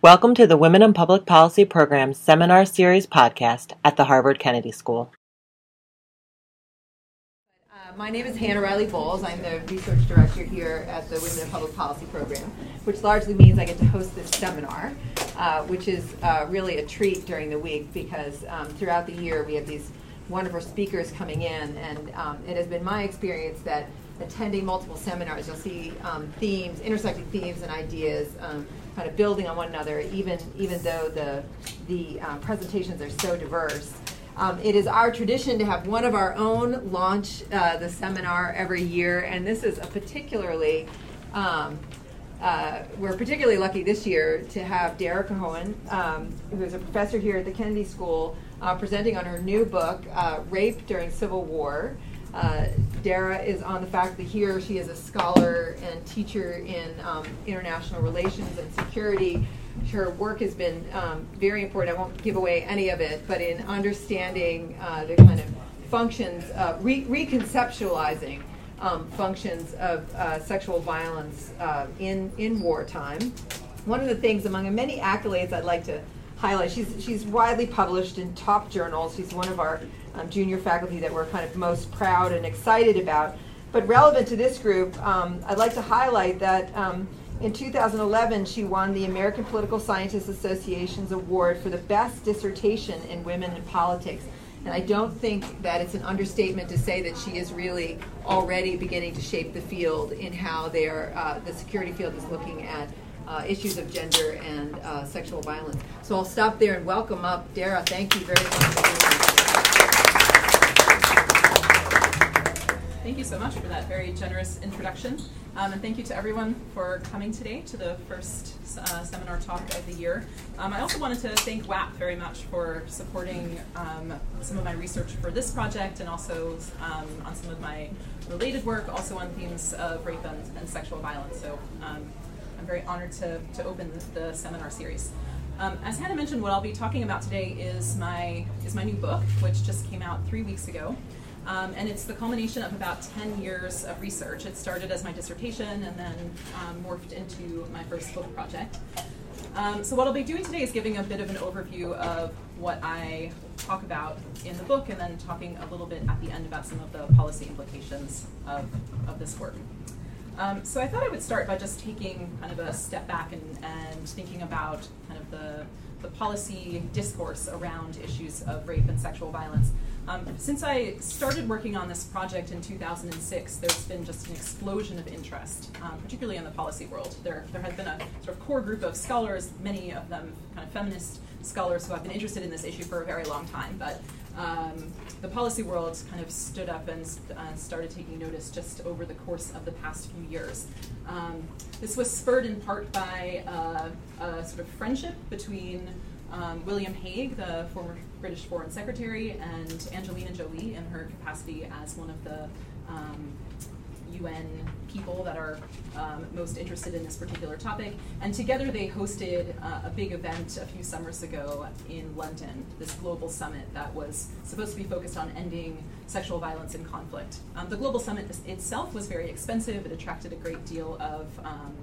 Welcome to the Women in Public Policy Program Seminar Series podcast at the Harvard Kennedy School. Uh, my name is Hannah Riley Bowles. I'm the research director here at the Women in Public Policy Program, which largely means I get to host this seminar, uh, which is uh, really a treat during the week because um, throughout the year we have these wonderful speakers coming in, and um, it has been my experience that attending multiple seminars, you'll see um, themes, intersecting themes and ideas um, kind of building on one another, even even though the the um, presentations are so diverse. Um, it is our tradition to have one of our own launch uh, the seminar every year, and this is a particularly um, uh, we're particularly lucky this year to have Dara Cohen, um, who is a professor here at the Kennedy School, uh, presenting on her new book, uh, Rape During Civil War. Uh, Dara is on the faculty here. She is a scholar and teacher in um, international relations and security. Her work has been um, very important. I won't give away any of it, but in understanding uh, the kind of functions, uh, re- reconceptualizing um, functions of uh, sexual violence uh, in in wartime. One of the things, among many accolades, I'd like to highlight. She's she's widely published in top journals. She's one of our um, junior faculty that we're kind of most proud and excited about. But relevant to this group, um, I'd like to highlight that um, in 2011 she won the American Political Scientists Association's award for the best dissertation in women in politics. And I don't think that it's an understatement to say that she is really already beginning to shape the field in how uh, the security field is looking at uh, issues of gender and uh, sexual violence. So I'll stop there and welcome up Dara. Thank you very much Thank you so much for that very generous introduction. Um, and thank you to everyone for coming today to the first uh, seminar talk of the year. Um, I also wanted to thank WAPPP very much for supporting um, some of my research for this project and also um, on some of my related work, also on themes of rape and, and sexual violence. So um, I'm very honored to, to open the, the seminar series. Um, as Hannah mentioned, what I'll be talking about today is my is my new book, which just came out three weeks ago. Um, and it's the culmination of about 10 years of research. It started as my dissertation and then um, morphed into my first book project. Um, so, what I'll be doing today is giving a bit of an overview of what I talk about in the book and then talking a little bit at the end about some of the policy implications of, of this work. Um, so, I thought I would start by just taking kind of a step back and, and thinking about kind of the, the policy discourse around issues of rape and sexual violence. Um, since I started working on this project in 2006, there's been just an explosion of interest, um, particularly in the policy world. There, there has been a sort of core group of scholars, many of them kind of feminist scholars who have been interested in this issue for a very long time. But um, the policy world kind of stood up and uh, started taking notice just over the course of the past few years. Um, this was spurred in part by uh, a sort of friendship between um, William Hague, the former British Foreign Secretary, and Angelina Jolie in her capacity as one of the um, UN people that are um, most interested in this particular topic. And together they hosted uh, a big event a few summers ago in London, this global summit that was supposed to be focused on ending sexual violence and conflict. Um, the global summit itself was very expensive, it attracted a great deal of, um,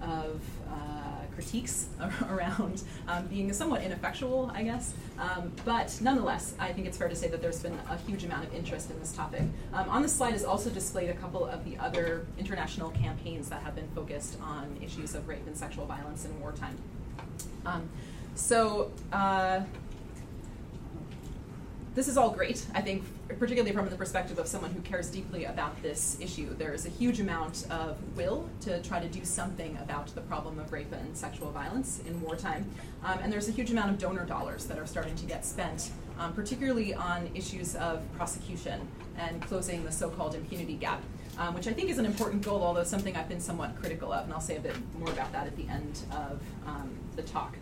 of uh, critiques around um, being somewhat ineffectual, I guess. Um, but nonetheless, I think it's fair to say that there's been a huge amount of interest in this topic. Um, on the slide is also displayed a couple of the other international campaigns that have been focused on issues of rape and sexual violence in wartime. Um, so, uh, this is all great, I think, particularly from the perspective of someone who cares deeply about this issue. There is a huge amount of will to try to do something about the problem of rape and sexual violence in wartime. Um, and there's a huge amount of donor dollars that are starting to get spent, um, particularly on issues of prosecution and closing the so called impunity gap. Um, which I think is an important goal, although something I've been somewhat critical of, and I'll say a bit more about that at the end of um, the talk.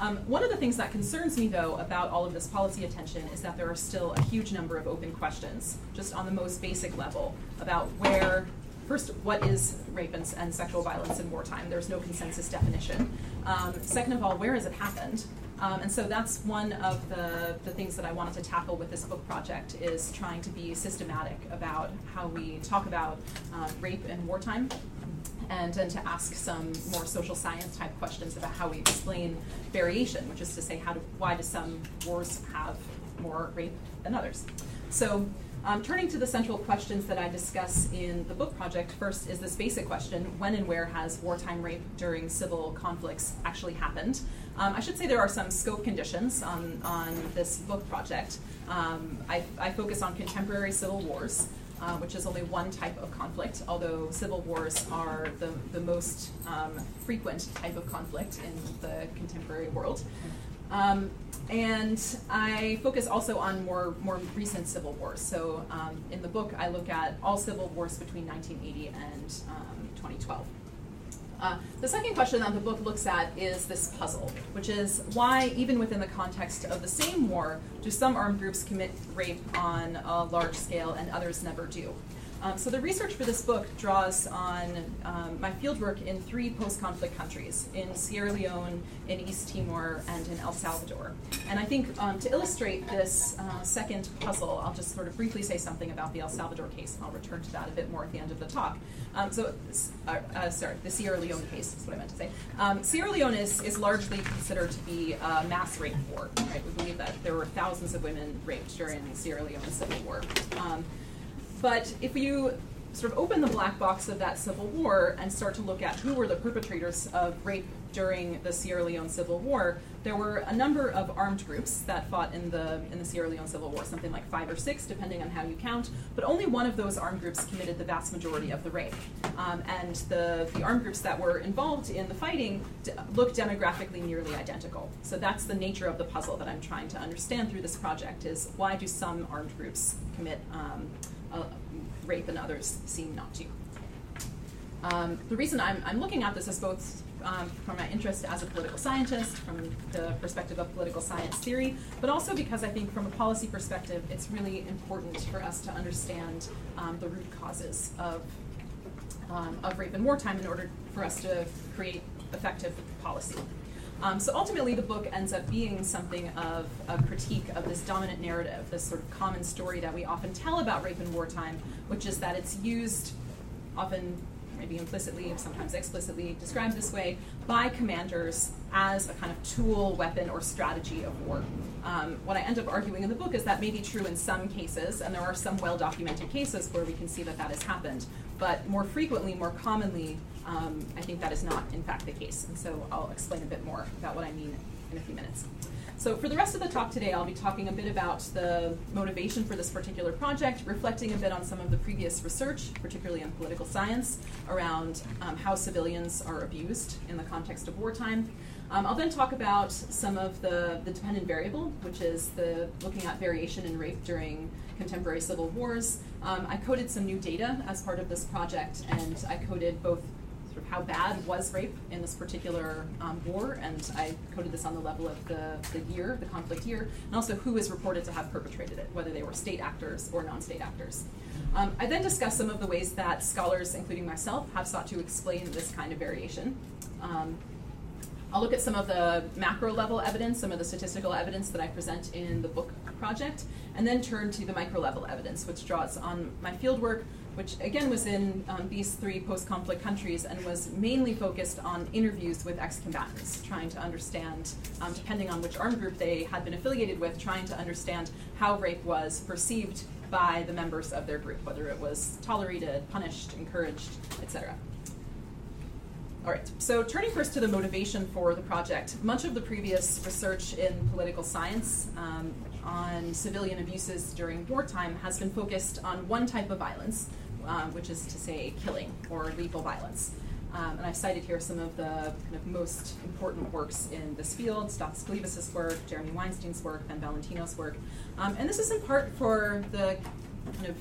Um, one of the things that concerns me, though, about all of this policy attention is that there are still a huge number of open questions, just on the most basic level, about where, first, what is rape and, and sexual violence in wartime? There's no consensus definition. Um, second of all, where has it happened? Um, and so that's one of the, the things that I wanted to tackle with this book project is trying to be systematic about how we talk about uh, rape in wartime and then to ask some more social science type questions about how we explain variation, which is to say, how do, why do some wars have more rape than others? So, um, turning to the central questions that I discuss in the book project, first is this basic question when and where has wartime rape during civil conflicts actually happened? Um, I should say there are some scope conditions on, on this book project. Um, I, I, focus on contemporary civil wars. Uh, which is only one type of conflict, although civil wars are the, the most um, frequent type of conflict in the contemporary world. Um, and I focus also on more, more recent civil wars. So um, in the book, I look at all civil wars between 1980 and um, 2012. Uh, the second question that the book looks at is this puzzle, which is why, even within the context of the same war, do some armed groups commit rape on a large scale and others never do? Um, so the research for this book draws on um, my fieldwork in three post-conflict countries, in Sierra Leone, in East Timor, and in El Salvador. And I think um, to illustrate this uh, second puzzle, I'll just sort of briefly say something about the El Salvador case, and I'll return to that a bit more at the end of the talk. Um, so, uh, uh, sorry, the Sierra Leone case is what I meant to say. Um, Sierra Leone is, is largely considered to be a mass rape war, right? We believe that there were thousands of women raped during the Sierra Leone Civil War. But if you sort of open the black box of that civil war and start to look at who were the perpetrators of rape during the Sierra Leone Civil War, there were a number of armed groups that fought in the in the Sierra Leone Civil War, something like five or six, depending on how you count. But only one of those armed groups committed the vast majority of the rape, um, and the the armed groups that were involved in the fighting d- look demographically nearly identical. So that's the nature of the puzzle that I'm trying to understand through this project: is why do some armed groups commit um, uh, rape and others seem not to. Um, the reason I'm, I'm, looking at this is both um, from my interest as a political scientist, from the perspective of political science theory, but also because I think from a policy perspective, it's really important for us to understand um, the root causes of, um, of rape in wartime in order for us to create effective policy. Um, so ultimately, the book ends up being something of a critique of this dominant narrative, this sort of common story that we often tell about rape in wartime, which is that it's used often maybe implicitly, sometimes explicitly described this way, by commanders as a kind of tool, weapon, or strategy of war. Um, what I end up arguing in the book is that may be true in some cases, and there are some well documented cases where we can see that that has happened. But more frequently, more commonly, um, I think that is not, in fact, the case. And so I'll explain a bit more about what I mean in a few minutes. So for the rest of the talk today, I'll be talking a bit about the motivation for this particular project, reflecting a bit on some of the previous research, particularly in political science, around um, how civilians are abused in the context of wartime. Um, I'll then talk about some of the, the dependent variable, which is the looking at variation in rape during contemporary civil wars. Um, I coded some new data as part of this project, and I coded both sort of how bad was rape in this particular um, war, and I coded this on the level of the, the year, the conflict year, and also who is reported to have perpetrated it, whether they were state actors or non-state actors. Um, I then discussed some of the ways that scholars, including myself, have sought to explain this kind of variation. Um, I'll look at some of the macro level evidence, some of the statistical evidence that I present in the book project, and then turn to the micro level evidence, which draws on my fieldwork, which again was in um, these three post conflict countries and was mainly focused on interviews with ex combatants, trying to understand, um, depending on which armed group they had been affiliated with, trying to understand how rape was perceived by the members of their group, whether it was tolerated, punished, encouraged, etc. All right, so turning first to the motivation for the project, much of the previous research in political science um, on civilian abuses during wartime has been focused on one type of violence, uh, which is to say killing or lethal violence. Um, and I've cited here some of the kind of most important works in this field, Stathis Kalyvas' work, Jeremy Weinstein's work, Ben Valentino's work. Um, and this is in part for the kind of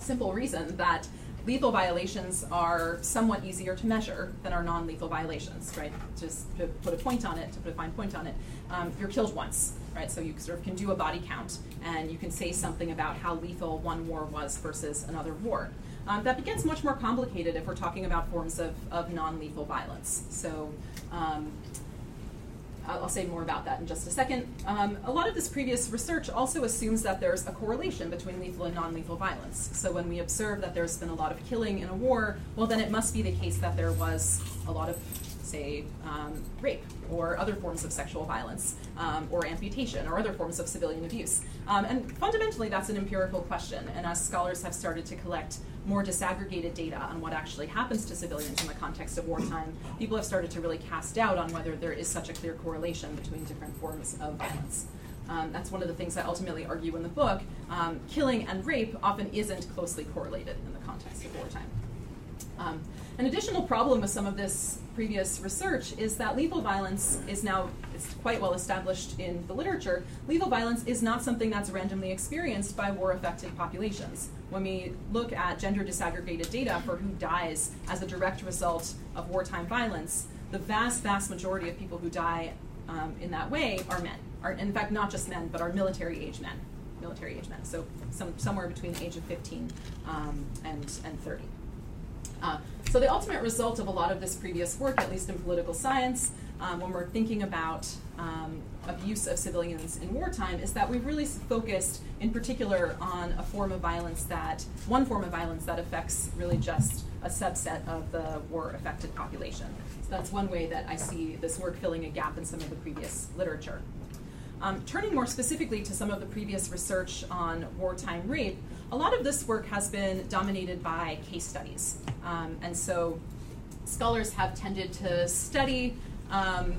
simple reason that lethal violations are somewhat easier to measure than our non-lethal violations, right? Just to put a point on it, to put a fine point on it, um, you're killed once, right? So you sort of can do a body count, and you can say something about how lethal one war was versus another war. Um, that gets much more complicated if we're talking about forms of, of non-lethal violence. So um, I'll say more about that in just a second. Um, a lot of this previous research also assumes that there's a correlation between lethal and non lethal violence. So when we observe that there's been a lot of killing in a war, well, then it must be the case that there was a lot of, say, um, rape or other forms of sexual violence um, or amputation or other forms of civilian abuse. Um, and fundamentally, that's an empirical question. And as scholars have started to collect more disaggregated data on what actually happens to civilians in the context of wartime, people have started to really cast doubt on whether there is such a clear correlation between different forms of violence. Um, that's one of the things I ultimately argue in the book. Um, killing and rape often isn't closely correlated in the context of wartime. Um, an additional problem with some of this previous research is that lethal violence is now it's quite well established in the literature. Lethal violence is not something that's randomly experienced by war-affected populations. When we look at gender disaggregated data for who dies as a direct result of wartime violence, the vast, vast majority of people who die um, in that way are men. Are, in fact, not just men, but are military age men. Military age men. So some, somewhere between the age of 15 um, and, and 30. Uh, so the ultimate result of a lot of this previous work, at least in political science, um, when we're thinking about um, abuse of civilians in wartime, is that we've really focused in particular on a form of violence that, one form of violence that affects really just a subset of the war affected population. So that's one way that I see this work filling a gap in some of the previous literature. Um, turning more specifically to some of the previous research on wartime rape, a lot of this work has been dominated by case studies. Um, and so scholars have tended to study um,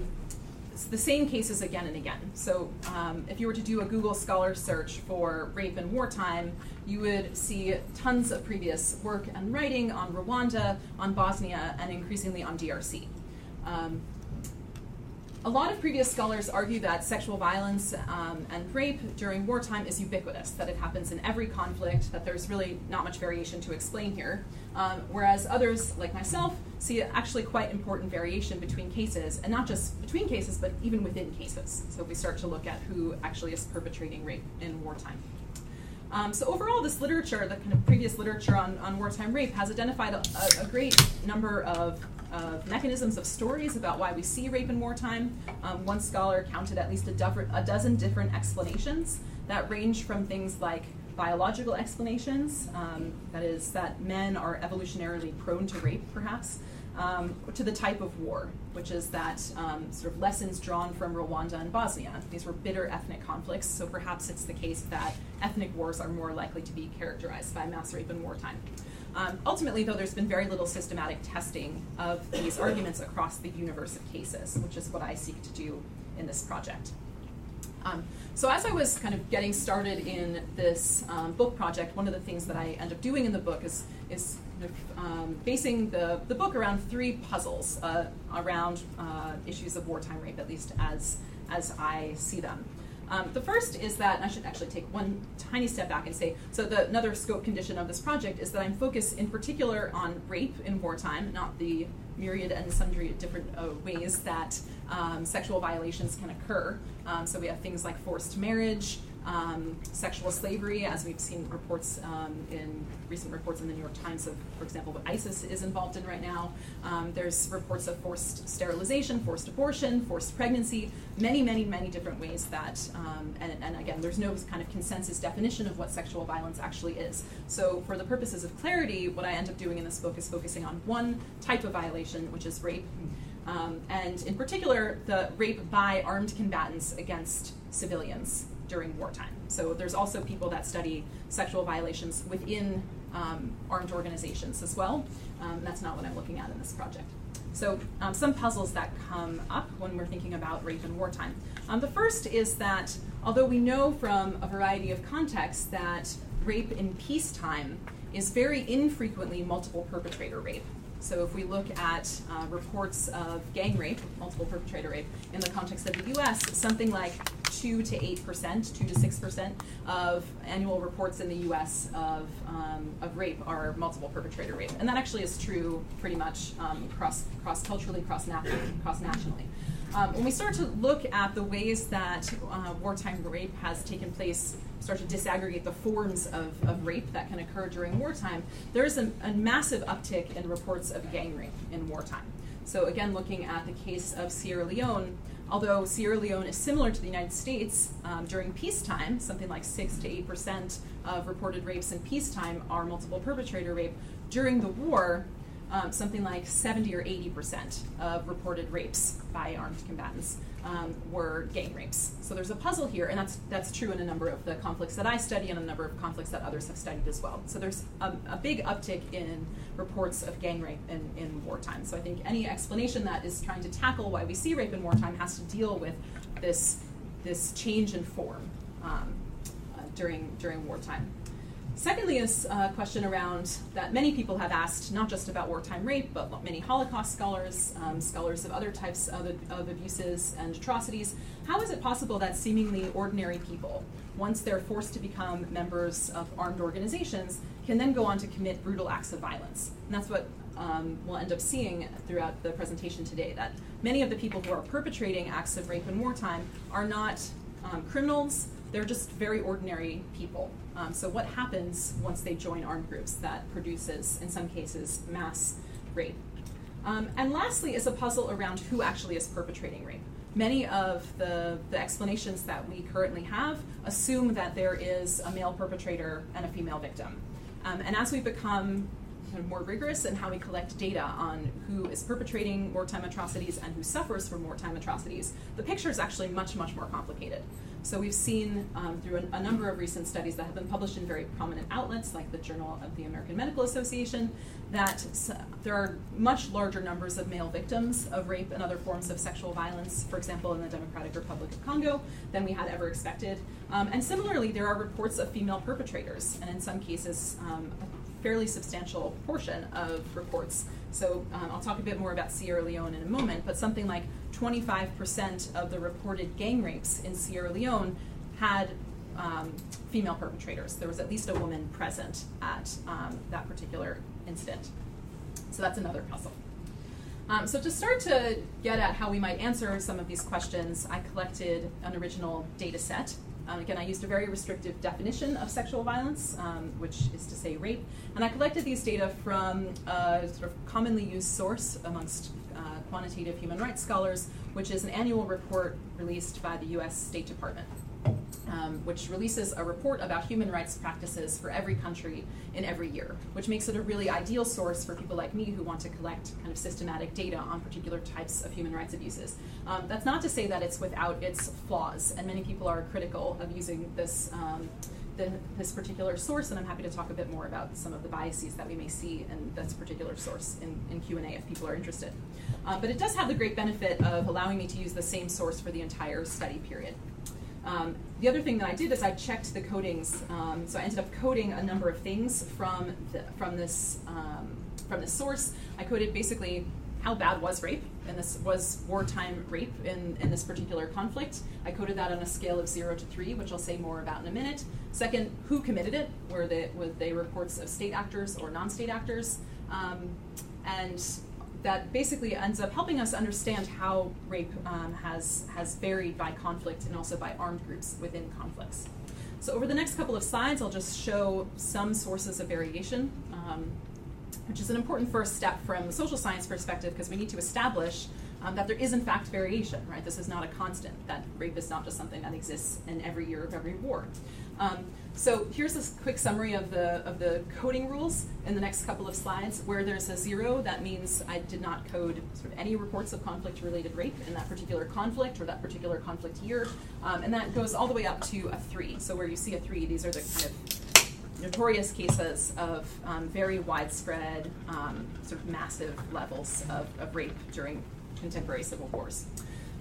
the same cases again and again. So um, if you were to do a Google Scholar search for rape in wartime, you would see tons of previous work and writing on Rwanda, on Bosnia, and increasingly on DRC. Um, a lot of previous scholars argue that sexual violence um, and rape during wartime is ubiquitous, that it happens in every conflict, that there's really not much variation to explain here. Um, whereas others, like myself, see actually quite important variation between cases, and not just between cases, but even within cases. So we start to look at who actually is perpetrating rape in wartime. Um, so overall, this literature, the kind of previous literature on, on wartime rape, has identified a, a, great number of of mechanisms of stories about why we see rape in wartime. Um, one scholar counted at least a, a dozen different explanations that range from things like biological explanations, um, that is, that men are evolutionarily prone to rape, perhaps, um, to the type of war, which is that um, sort of lessons drawn from Rwanda and Bosnia. These were bitter ethnic conflicts, so perhaps it's the case that ethnic wars are more likely to be characterized by mass rape in wartime. Um, ultimately, though, there's been very little systematic testing of these arguments across the universe of cases, which is what I seek to do in this project. Um, so, as I was kind of getting started in this um, book project, one of the things that I end up doing in the book is, is um, basing the, the book around three puzzles uh, around uh, issues of wartime rape, at least as, as I see them. Um, the first is that, I should actually take one tiny step back and say, so the, another scope condition of this project is that I'm focused in particular on rape in wartime, not the myriad and sundry different uh, ways that um, sexual violations can occur. Um, so we have things like forced marriage, um, sexual slavery, as we've seen reports um, in recent reports in the New York Times of, for example, what ISIS is involved in right now. Um, there's reports of forced sterilization, forced abortion, forced pregnancy, many, many, many different ways that, um, and, and again, there's no kind of consensus definition of what sexual violence actually is. So, for the purposes of clarity, what I end up doing in this book is focusing on one type of violation, which is rape. Um, and in particular, the rape by armed combatants against civilians during wartime. So there's also people that study sexual violations within um, armed organizations as well. Um, that's not what I'm looking at in this project. So um, some puzzles that come up when we're thinking about rape in wartime. Um, the first is that although we know from a variety of contexts that rape in peacetime is very infrequently multiple perpetrator rape. So if we look at uh, reports of gang rape, multiple perpetrator rape, in the context of the US, something like 2 to 8%, 2 to 6% of annual reports in the US of, um, of rape are multiple perpetrator rape. And that actually is true pretty much um, cross, cross culturally, cross, nat- cross nationally. Um, when we start to look at the ways that uh, wartime rape has taken place, start to disaggregate the forms of, of rape that can occur during wartime, there is a, a massive uptick in reports of gang rape in wartime. So, again, looking at the case of Sierra Leone, although Sierra Leone is similar to the United States um, during peacetime, something like 6 to 8% of reported rapes in peacetime are multiple perpetrator rape. During the war, um, something like 70 or 80% of reported rapes by armed combatants um, were gang rapes. So there's a puzzle here, and that's that's true in a number of the conflicts that I study and a number of conflicts that others have studied as well. So there's a, a big uptick in reports of gang rape in, in wartime. So I think any explanation that is trying to tackle why we see rape in wartime has to deal with this this change in form um, uh, during during wartime. Secondly, is a question around that many people have asked, not just about wartime rape, but many Holocaust scholars, um, scholars of other types of, of abuses and atrocities. How is it possible that seemingly ordinary people, once they're forced to become members of armed organizations, can then go on to commit brutal acts of violence? And that's what um, we'll end up seeing throughout the presentation today that many of the people who are perpetrating acts of rape in wartime are not um, criminals they're just very ordinary people. Um, so, what happens once they join armed groups that produces, in some cases, mass rape? Um, and lastly, is a puzzle around who actually is perpetrating rape. Many of the, the explanations that we currently have assume that there is a male perpetrator and a female victim. Um, and as we become kind of more rigorous in how we collect data on who is perpetrating wartime atrocities and who suffers from wartime atrocities, the picture is actually much, much more complicated. So we've seen um, through a, a, number of recent studies that have been published in very prominent outlets like the Journal of the American Medical Association that there are much larger numbers of male victims of rape and other forms of sexual violence, for example, in the Democratic Republic of Congo, than we had ever expected. Um, and similarly, there are reports of female perpetrators, and in some cases, um, fairly substantial portion of reports. So um, I'll talk a bit more about Sierra Leone in a moment, but something like 25% of the reported gang rapes in Sierra Leone had um, female perpetrators. There was at least a woman present at um, that particular incident. So that's another puzzle. Um, so to start to get at how we might answer some of these questions, I collected an original data set. Um, again, I used a very restrictive definition of sexual violence, um, which is to say rape, and I collected these data from a sort of commonly used source amongst Quantitative Human Rights Scholars, which is an annual report released by the US State Department. Um, which releases a report about human rights practices for every country in every year, which makes it a really ideal source for people like me who want to collect kind of systematic data on particular types of human rights abuses. Um, that's not to say that it's without its flaws, and many people are critical of using this um, this particular source, and I'm happy to talk a bit more about some of the biases that we may see in this particular source in, in Q&A if people are interested. Uh, but it does have the great benefit of allowing me to use the same source for the entire study period. Um, the other thing that I did is I checked the codings. Um, so I ended up coding a number of things from the, from this um, from this source. I coded basically how bad was rape, and this was wartime rape in, in this particular conflict. I coded that on a scale of zero to three, which I'll say more about in a minute. Second, who committed it? Were they, were they reports of state actors or non state actors? Um, and that basically ends up helping us understand how rape um, has, has varied by conflict and also by armed groups within conflicts. So, over the next couple of slides, I'll just show some sources of variation. Um, which is an important first step from the social science perspective because we need to establish um, that there is in fact variation, right? This is not a constant, that rape is not just something that exists in every year of every war. Um, so here's a quick summary of the, of the coding rules in the next couple of slides. Where there's a zero, that means I did not code sort of any reports of conflict-related rape in that particular conflict or that particular conflict year. Um, and that goes all the way up to a three. So where you see a three, these are the kind of notorious cases of um, very widespread, um, sort of massive levels of, of, rape during contemporary civil wars.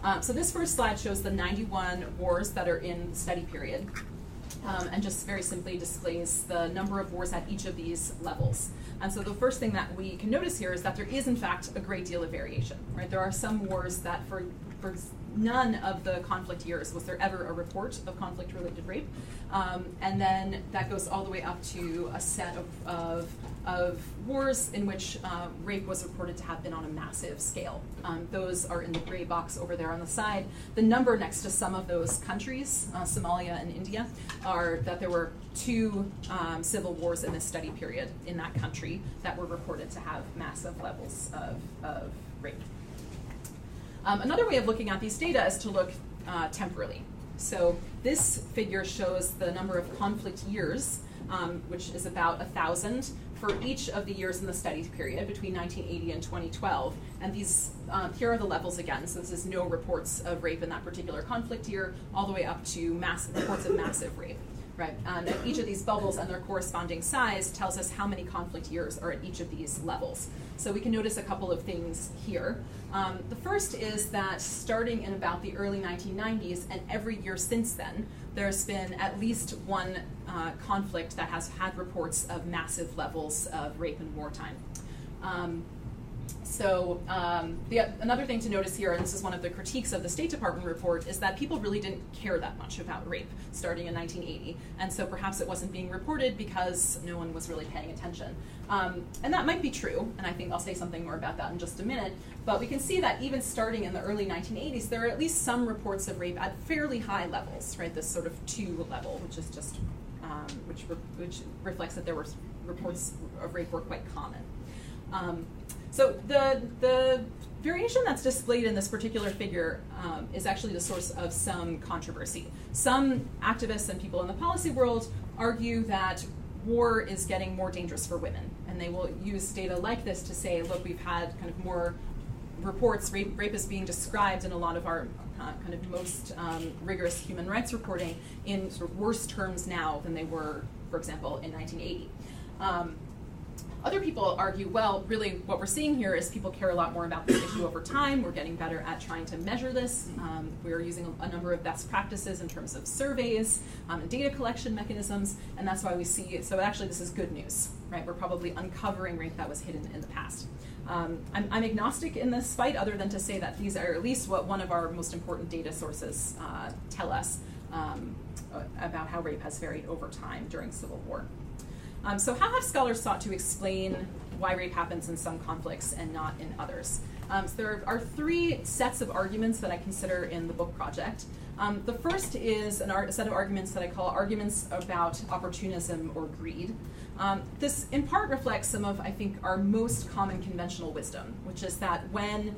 Um, so this first slide shows the 91 wars that are in the study period. Um, and just very simply displays the number of wars at each of these levels. And so the first thing that we can notice here is that there is in fact a great deal of variation. Right, there are some wars that, for for none of the conflict years was there ever a report of conflict related rape. Um, and then that goes all the way up to a set of, of, of wars in which uh, rape was reported to have been on a massive scale. Um, those are in the gray box over there on the side. The number next to some of those countries, uh, Somalia and India, are that there were two um, civil wars in this study period in that country that were reported to have massive levels of, of rape. Um, another way of looking at these data is to look uh, temporally. So this figure shows the number of conflict years, um, which is about a 1,000 for each of the years in the study period between 1980 and 2012. And these um, here are the levels again. So this is no reports of rape in that particular conflict year, all the way up to reports of massive rape. Right, and each of these bubbles and their corresponding size tells us how many conflict years are at each of these levels. So we can notice a couple of things here. Um, the first is that starting in about the early 1990s and every year since then, there's been at least one uh, conflict that has had reports of massive levels of rape in wartime. Um, so um, the, another thing to notice here, and this is one of the critiques of the State Department report, is that people really didn't care that much about rape starting in 1980, and so perhaps it wasn't being reported because no one was really paying attention. Um, and that might be true, and I think I'll say something more about that in just a minute. But we can see that even starting in the early 1980s, there are at least some reports of rape at fairly high levels, right? This sort of two level, which is just um, which re- which reflects that there were reports of rape were quite common. Um, so the, the variation that's displayed in this particular figure um, is actually the source of some controversy. Some activists and people in the policy world argue that war is getting more dangerous for women, and they will use data like this to say, look, we've had kind of more reports, rape, rape is being described in a lot of our uh, kind of most um, rigorous human rights reporting in sort of worse terms now than they were, for example, in 1980. Um, other people argue, well, really what we're seeing here is people care a lot more about this issue over time. We're getting better at trying to measure this. Um, we're using a, a, number of best practices in terms of surveys um, and data collection mechanisms, and that's why we see, so actually this is good news, right? We're probably uncovering rape that was hidden in the past. Um, I'm, I'm, agnostic in this fight, other than to say that these are at least what one of our most important data sources uh, tell us um, about how rape has varied over time during Civil War. Um, so, how have scholars sought to explain why rape happens in some conflicts and not in others? Um, so, there are three sets of arguments that I consider in the book project. Um, the first is a set of arguments that I call arguments about opportunism or greed. Um, this, in part, reflects some of, I think, our most common conventional wisdom, which is that when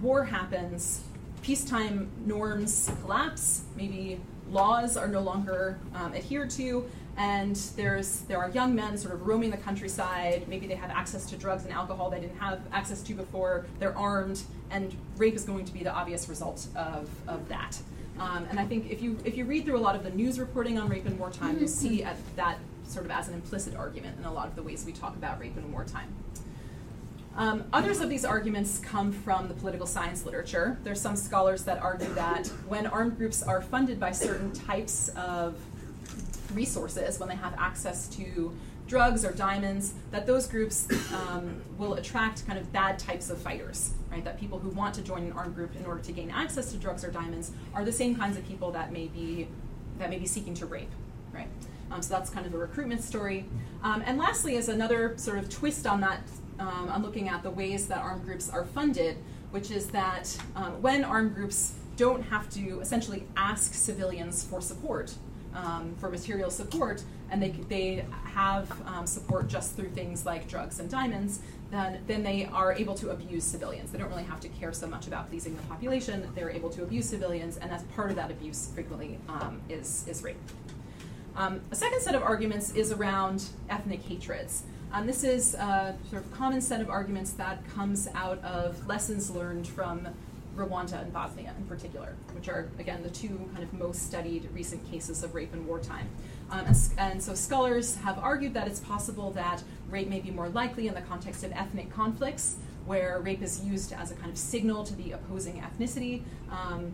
war happens, peacetime norms collapse, maybe laws are no longer um, adhered to, and there's there are young men sort of roaming the countryside. Maybe they have access to drugs and alcohol they didn't have access to before. They're armed, and rape is going to be the obvious result of, of that. Um, and I think if you if you read through a lot of the news reporting on rape in wartime, you'll see at that sort of as an implicit argument in a lot of the ways we talk about rape in wartime. Um, others of these arguments come from the political science literature. There's some scholars that argue that when armed groups are funded by certain types of resources, when they have access to drugs or diamonds, that those groups um, will attract kind of bad types of fighters, right? That people who want to join an armed group in order to gain access to drugs or diamonds are the same kinds of people that may be that may be seeking to rape, right? Um, so that's kind of the recruitment story. Um, and lastly, is another sort of twist on that, um, on looking at the ways that armed groups are funded, which is that um, when armed groups don't have to essentially ask civilians for support um, for material support, and they, they have um, support just through things like drugs and diamonds, then, then they are able to abuse civilians. They don't really have to care so much about pleasing the population. They're able to abuse civilians, and as part of that abuse, frequently is, is rape. Um, a second set of arguments is around ethnic hatreds. Um, this is a sort of common set of arguments that comes out of lessons learned from Rwanda and Bosnia in particular, which are, again, the two kind of most studied recent cases of rape in wartime. Um, and, so scholars have argued that it's possible that rape may be more likely in the context of ethnic conflicts, where rape is used as a kind of signal to the opposing ethnicity. Um,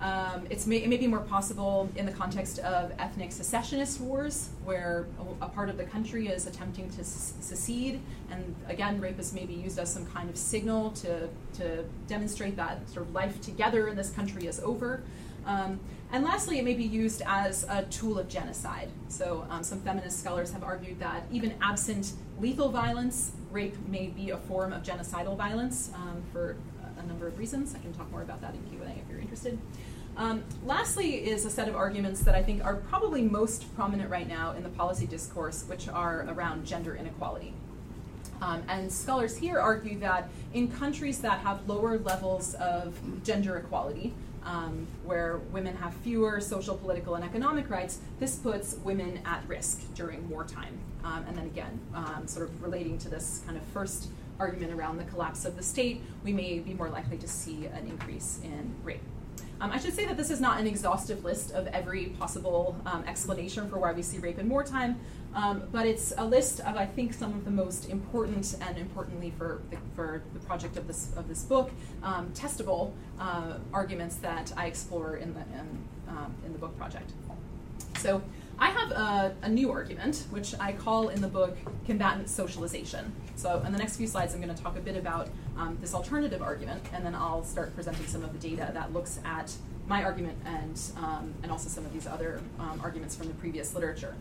um, may, it may be more possible in the context of ethnic secessionist wars, where a, a part of the country is attempting to secede, and again, rape is maybe used as some kind of signal to, to demonstrate that sort of life together in this country is over. Um, and lastly, it may be used as a tool of genocide. So, um, some feminist scholars have argued that even absent lethal violence, rape may be a form of genocidal violence um, for a number of reasons. I can talk more about that in Q&A if you're interested. Um, lastly, is a set of arguments that I think are probably most prominent right now in the policy discourse, which are around gender inequality. Um, and scholars here argue that in countries that have lower levels of gender equality, um, where women have fewer social, political, and economic rights, this puts women at risk during wartime. Um, and then again, um, sort of relating to this kind of first argument around the collapse of the state, we may be more likely to see an increase in rape. Um, I should say that this is not an exhaustive list of every possible um, explanation for why we see rape in wartime, um, but it's a list of, I think, some of the most important and importantly for the, for the project of this of this book, um, testable uh, arguments that I explore in the in, um, in the book project. So. I have a, a, new argument, which I call in the book combatant socialization. So, in the next few slides, I'm going to talk a bit about um, this alternative argument, and then I'll start presenting some of the data that looks at my argument and, um, and also some of these other um, arguments from the previous literature.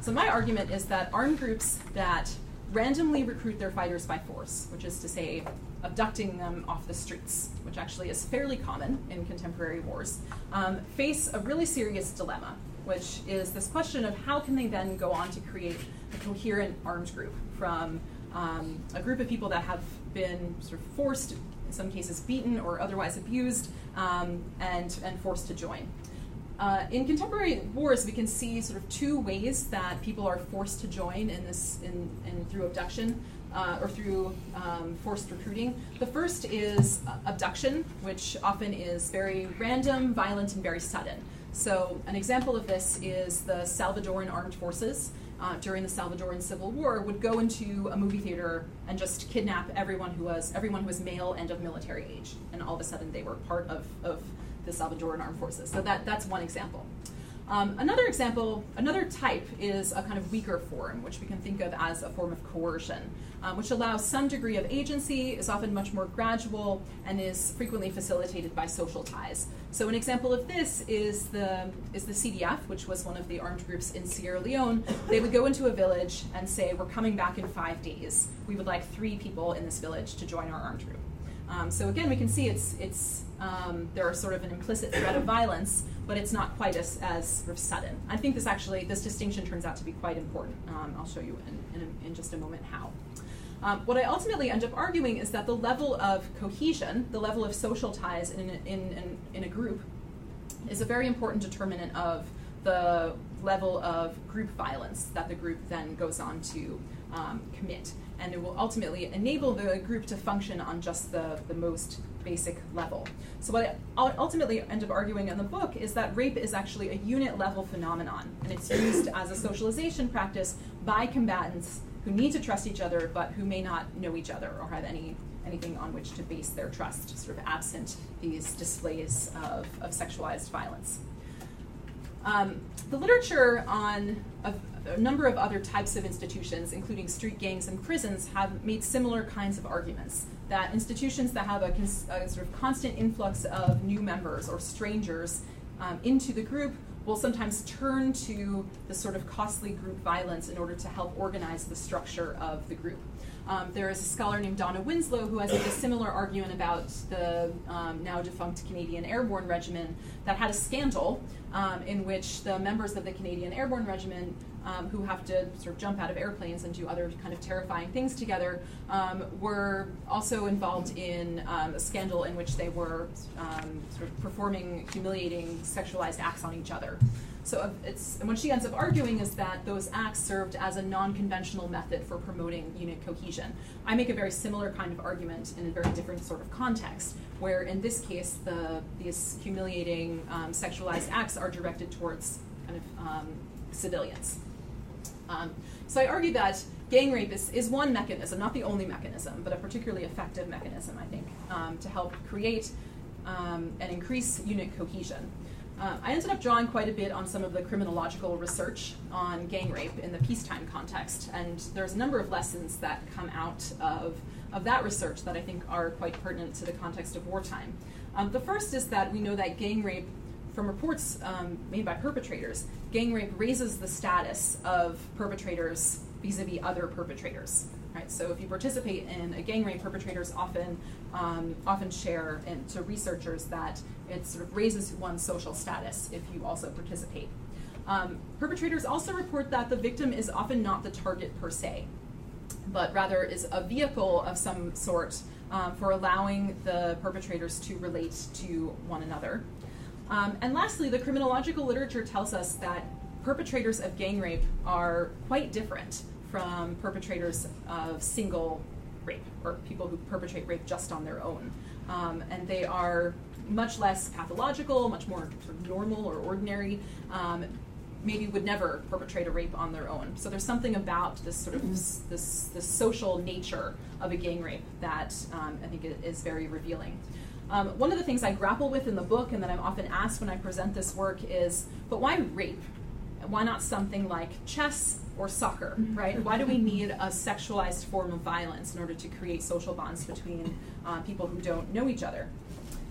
So, my argument is that armed groups that randomly recruit their fighters by force, which is to say, abducting them off the streets, which actually is fairly common in contemporary wars, um, face a really serious dilemma which is this question of how can they then go on to create a coherent arms group from um, a group of people that have been sort of forced, in some cases beaten or otherwise abused, um, and, and forced to join. Uh, in contemporary wars, we can see sort of two ways that people are forced to join in this, in, in through abduction uh, or through um, forced recruiting. The first is abduction, which often is very random, violent, and very sudden. So, an example of this is the Salvadoran armed forces uh, during the Salvadoran Civil War would go into a movie theater and just kidnap everyone who was everyone who was male and of military age, and all of a sudden they were part of, of the Salvadoran armed forces. So that, that's one example. Um, another example, another type is a kind of weaker form, which we can think of as a form of coercion, um, which allows some degree of agency, is often much more gradual, and is frequently facilitated by social ties. So an example of this is the is the CDF, which was one of the armed groups in Sierra Leone. They would go into a village and say, "We're coming back in five days. We would like three people in this village to join our armed group." Um, so again, we can see it's it's um, there are sort of an implicit threat of violence, but it's not quite as, as sort of sudden. I think this actually this distinction turns out to be quite important. Um, I'll show you in, in, in, just a moment how. Um, what I ultimately end up arguing is that the level of cohesion, the level of social ties in, in, in a group, is a very important determinant of the level of group violence that the group then goes on to um, commit and it will ultimately enable the group to function on just the, the most basic level. So what I ultimately end up arguing in the book is that rape is actually a unit level phenomenon, and it's used as a socialization practice by combatants who need to trust each other but who may not know each other or have any anything on which to base their trust, sort of absent these displays of, of sexualized violence. Um, the literature on a, a, number of other types of institutions, including street gangs and prisons, have made similar kinds of arguments. That institutions that have a, cons- a sort of constant influx of new members or strangers um, into the group will sometimes turn to the sort of costly group violence in order to help organize the structure of the group. Um, there is a scholar named Donna Winslow who has a similar argument about the um, now defunct Canadian Airborne Regiment that had a scandal um, in which the members of the Canadian Airborne Regiment, um, who have to sort of jump out of airplanes and do other kind of terrifying things together, um, were also involved in um, a scandal in which they were sort of performing humiliating sexualized acts on each other. So it's and what she ends up arguing is that those acts served as a non-conventional method for promoting unit cohesion. I make a very similar kind of argument in a very different sort of context, where in this case the these humiliating um, sexualized acts are directed towards kind of um, civilians. Um, so I argue that gang rape is, is one mechanism, not the only mechanism, but a particularly effective mechanism, I think, um, to help create um, and increase unit cohesion. Uh, I ended up drawing quite a bit on some of the criminological research on gang rape in the peacetime context, and there's a number of lessons that come out of, of that research that I think are quite pertinent to the context of wartime. Um, the first is that we know that gang rape, from reports um, made by perpetrators, gang rape raises the status of perpetrators vis a vis other perpetrators. Right? So if you participate in a gang rape, perpetrators often um, often share in, to researchers that it sort of raises one's social status if you also participate. Um, perpetrators also report that the victim is often not the target per se. but rather is a vehicle of some sort um, for allowing the perpetrators to relate to one another. Um, and lastly, the criminological literature tells us that perpetrators of gang rape are quite different from perpetrators of single rape or people who perpetrate rape just on their own. Um, and they are much less pathological, much more sort of normal or ordinary. Um, maybe would never perpetrate a rape on their own. So there's something about this sort of this, this, social nature of a gang rape that um, I think is very revealing. Um, one of the things I grapple with in the book and that I'm often asked when I present this work is, but why rape? Why not something like chess or soccer, right? Why do we need a sexualized form of violence in order to create social bonds between uh, people who don't know each other?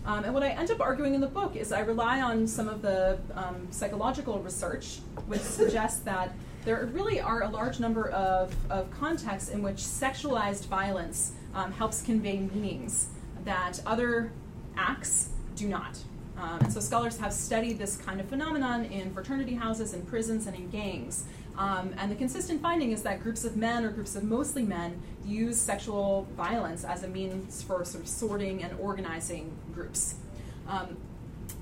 Um, and what I end up arguing in the book is I rely on some of the um, psychological research, which suggests that there really are a large number of, of contexts in which sexualized violence um, helps convey meanings that other acts do not. Um, and so scholars have studied this kind of phenomenon in fraternity houses, in prisons, and in gangs. Um, and the consistent finding is that groups of men or groups of mostly men use sexual violence as a means for sort of sorting and organizing groups. Um,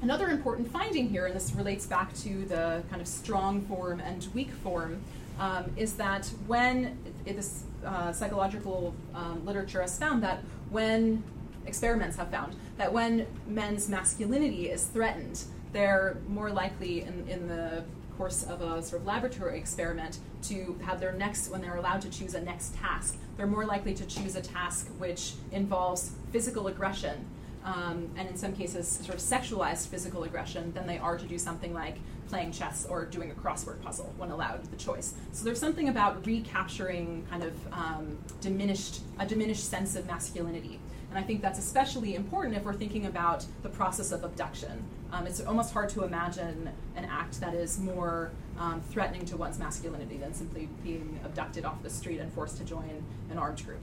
another important finding here, and this relates back to the kind of strong form and weak form, um, is that when this uh, psychological um, literature has found that when experiments have found that when men's masculinity is threatened, they're more likely in, in the course of a sort of laboratory experiment to have their next, when they're allowed to choose a next task, they're more likely to choose a task which involves physical aggression. Um, and in some cases, sort of sexualized physical aggression, than they are to do something like playing chess or doing a crossword puzzle when allowed the choice. So there's something about recapturing kind of um, diminished a diminished sense of masculinity and I think that's especially important if we're thinking about the process of abduction. Um, it's almost hard to imagine an act that is more um, threatening to one's masculinity than simply being abducted off the street and forced to join an armed group.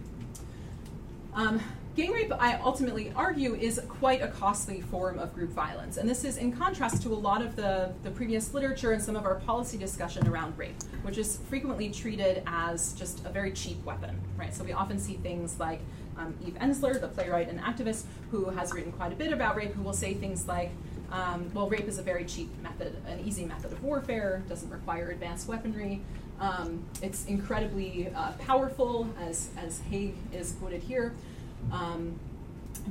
Um, gang rape, I ultimately argue, is quite a costly form of group violence. And this is in contrast to a lot of the, the previous literature and some of our policy discussion around rape, which is frequently treated as just a very cheap weapon, right? So we often see things like um, Eve Ensler, the playwright and activist, who has written quite a bit about rape, who will say things like, um, well, rape is a very cheap method, an easy method of warfare, doesn't require advanced weaponry. Um, it's incredibly uh, powerful, as, as Hague is quoted here. Um,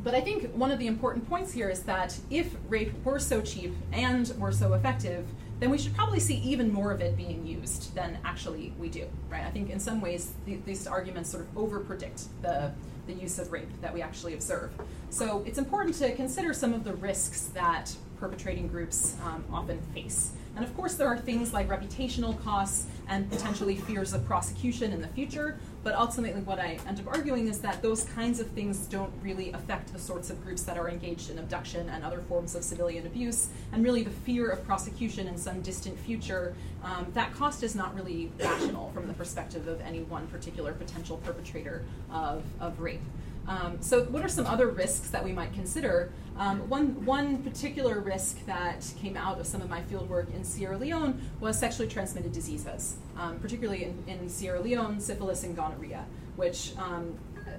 but I think one of the important points here is that if rape were so cheap and were so effective, then we should probably see even more of it being used than actually we do, right? I think in some ways th- these arguments sort of overpredict the the use of rape that we actually observe. So it's important to consider some of the risks that perpetrating groups um, often face. And of course, there are things like reputational costs and potentially fears of prosecution in the future. But ultimately, what I end up arguing is that those kinds of things don't really affect the sorts of groups that are engaged in abduction and other forms of civilian abuse. And really, the fear of prosecution in some distant future, um, that cost is not really rational from the perspective of any one particular potential perpetrator of, of rape. Um, so, what are some other risks that we might consider? Um, one, one particular risk that came out of some of my fieldwork in Sierra Leone was sexually transmitted diseases, um, particularly in, in, Sierra Leone, syphilis and gonorrhea, which um,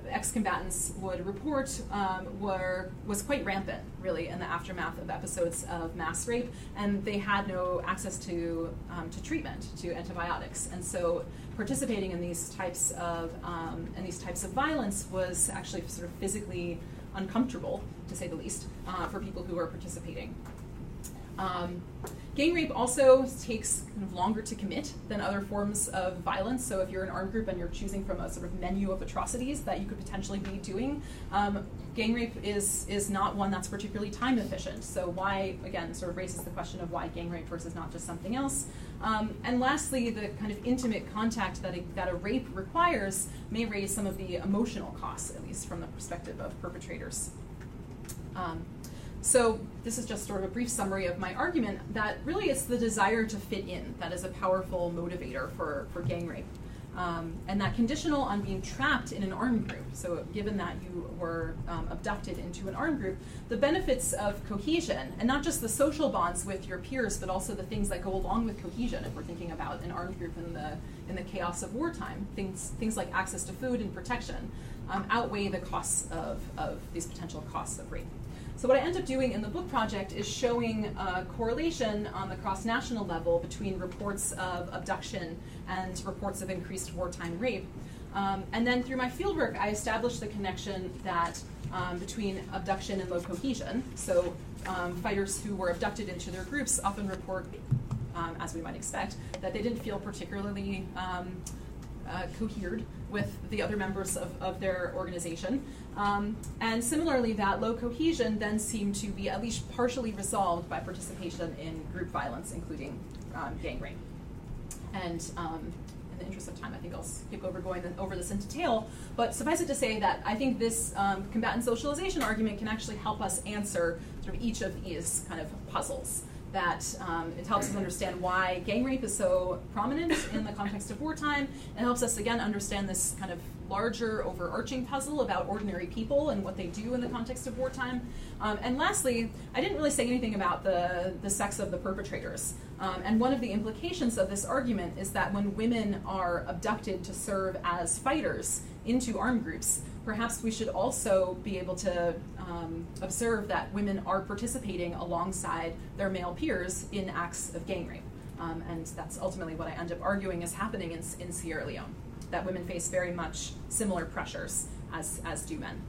ex-combatants would report um, were was quite rampant, really, in the aftermath of episodes of mass rape, and they had no access to um, to treatment, to antibiotics, and so participating in these types of um, in these types of violence was actually sort of physically uncomfortable, to say the least, uh, for people who are participating. Um, gang rape also takes kind of longer to commit than other forms of violence. So if you're an armed group and you're choosing from a sort of menu of atrocities that you could potentially be doing, um, gang rape is is not one that's particularly time efficient. So why again sort of raises the question of why gang rape versus not just something else. Um, and lastly, the kind of intimate contact that a, that a rape requires may raise some of the emotional costs, at least from the perspective of perpetrators. Um, so this is just sort of a brief summary of my argument that really it's the desire to fit in that is a powerful motivator for, for gang rape. Um, and that conditional on being trapped in an armed group. So, given that you were um, abducted into an armed group, the benefits of cohesion, and not just the social bonds with your peers, but also the things that go along with cohesion. If we're thinking about an armed group in the in the chaos of wartime, things things like access to food and protection um, outweigh the costs of, of these potential costs of rape. So what I end up doing in the book project is showing a correlation on the cross-national level between reports of abduction and reports of increased wartime rape. Um, and then through my fieldwork, I established the connection that um, between abduction and low cohesion. So um, fighters who were abducted into their groups often report, um, as we might expect, that they didn't feel particularly um, uh, cohered with the other members of, of their organization. Um, and similarly, that low cohesion then seemed to be at least partially resolved by participation in group violence, including um, gang rape. And um, in the interest of time, I think I'll skip over going over this in detail. But suffice it to say that I think this um, combatant socialization argument can actually help us answer sort of each of these kind of puzzles that um, it helps us understand why gang rape is so prominent in the context of wartime. It helps us, again, understand this kind of larger, overarching puzzle about ordinary people and what they do in the context of wartime. Um, and lastly, I didn't really say anything about the, the sex of the perpetrators. Um, and one of the implications of this argument is that when women are abducted to serve as fighters into armed groups, perhaps we should also be able to um, observe that women are participating alongside their male peers in acts of gang rape. Um, and that's ultimately what I end up arguing is happening in, in Sierra Leone, that women face very much similar pressures as, as do men.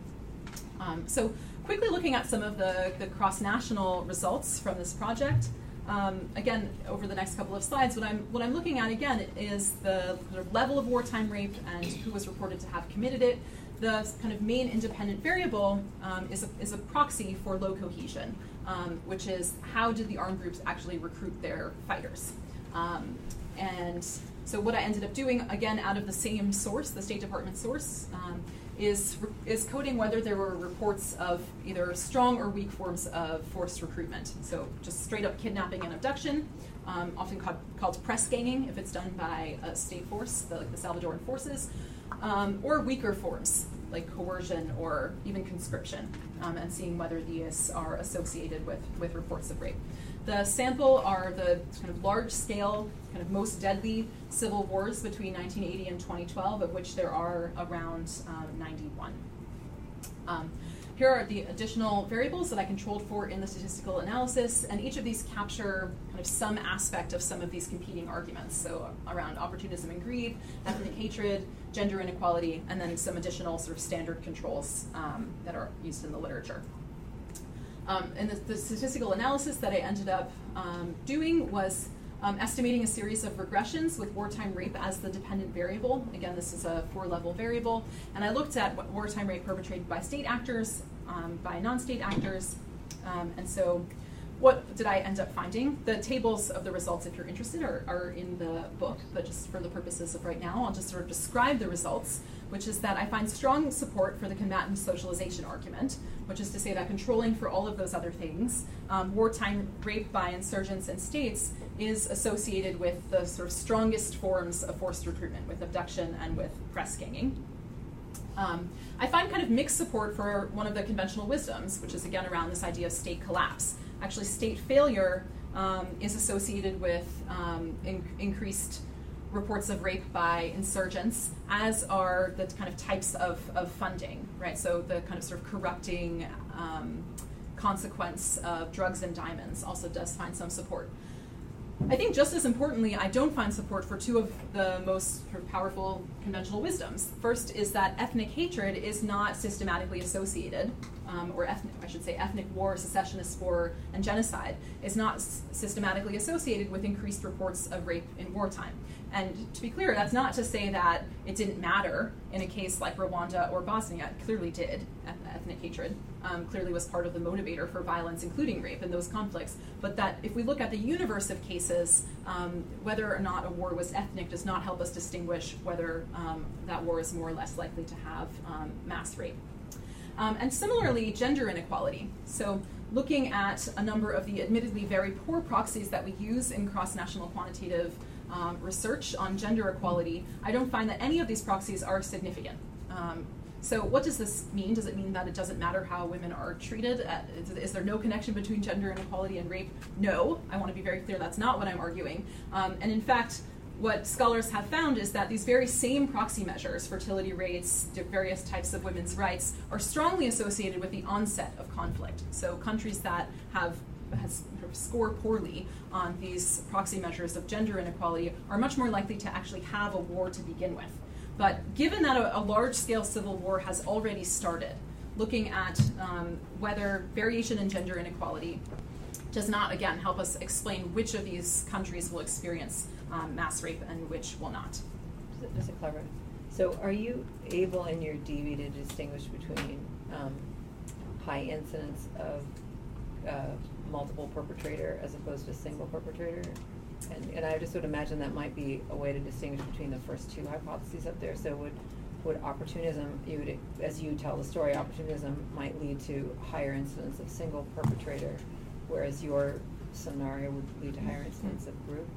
Um, so, quickly looking at some of the, the cross national results from this project. Um, again, over the next couple of slides, what I'm what I'm looking at again is the level of wartime rape and who was reported to have committed it, the kind of main independent variable um, is, a, is a proxy for low cohesion, um, which is how did the armed groups actually recruit their fighters? Um, and so what I ended up doing, again, out of the same source, the State Department source, um, is, is coding whether there were reports of either strong or weak forms of forced recruitment. So just straight up kidnapping and abduction, um, often called, called press ganging if it's done by a state force, the, like the Salvadoran forces, um, or weaker forms like coercion or even conscription, um, and seeing whether these are associated with, with reports of rape. The sample are the kind of large scale, kind of most deadly civil wars between 1980 and 2012, of which there are around um, 91. Here are the additional variables that I controlled for in the statistical analysis, and each of these capture kind of some aspect of some of these competing arguments. So around opportunism and greed, ethnic hatred, gender inequality, and then some additional sort of standard controls um, that are used in the literature. Um, and the, the, statistical analysis that I ended up um, doing was um, estimating a series of regressions with wartime rape as the dependent variable. Again, this is a four level variable. And I looked at wartime rape perpetrated by state actors, um, by non state actors. Um, and so, what did I end up finding? The tables of the results, if you're interested, are, are in the book, but just for the purposes of right now, I'll just sort of describe the results which is that I find strong support for the combatant socialization argument, which is to say that controlling for all of those other things, um, wartime rape by insurgents and states is associated with the sort of strongest forms of forced recruitment, with abduction and with press ganging. Um, I find kind of mixed support for one of the conventional wisdoms, which is again around this idea of state collapse. Actually, state failure um, is associated with um, in- increased reports of rape by insurgents, as are the kind of types of, of funding, right? So the kind of sort of corrupting um, consequence of drugs and diamonds also does find some support. I think just as importantly, I don't find support for two of the most powerful conventional wisdoms. First is that ethnic hatred is not systematically associated, um, or ethnic, I should say, ethnic war, secessionist war, and genocide is not s- systematically associated with increased reports of rape in wartime. And to be clear, that's not to say that it didn't matter in a case like Rwanda or Bosnia. It clearly did. Ethnic hatred um, clearly was part of the motivator for violence, including rape in those conflicts. But that if we look at the universe of cases, um, whether or not a war was ethnic does not help us distinguish whether um, that war is more or less likely to have um, mass rape. Um, and similarly, gender inequality. So looking at a number of the admittedly very poor proxies that we use in cross-national quantitative um, research on gender equality, I don't find that any of these proxies are significant. Um, so, what does this mean? Does it mean that it doesn't matter how women are treated? Uh, is, is, there no connection between gender inequality and rape? No. I want to be very clear that's not what I'm arguing. Um, and in fact, what scholars have found is that these very same proxy measures, fertility rates, various types of women's rights, are strongly associated with the onset of conflict. So, countries that have has score poorly on these proxy measures of gender inequality are much more likely to actually have a war to begin with. But given that a, a large scale civil war has already started, looking at um, whether variation in gender inequality does not, again, help us explain which of these countries will experience um, mass rape and which will not. Just a clarify. So, are you able in your DV to distinguish between um, high incidence of uh, multiple perpetrator as opposed to single perpetrator? And, and I just would imagine that might be a way to distinguish between the first two hypotheses up there. So would would opportunism, you would, as you tell the story, opportunism might lead to higher incidence of single perpetrator, whereas your scenario would lead to higher incidence of group.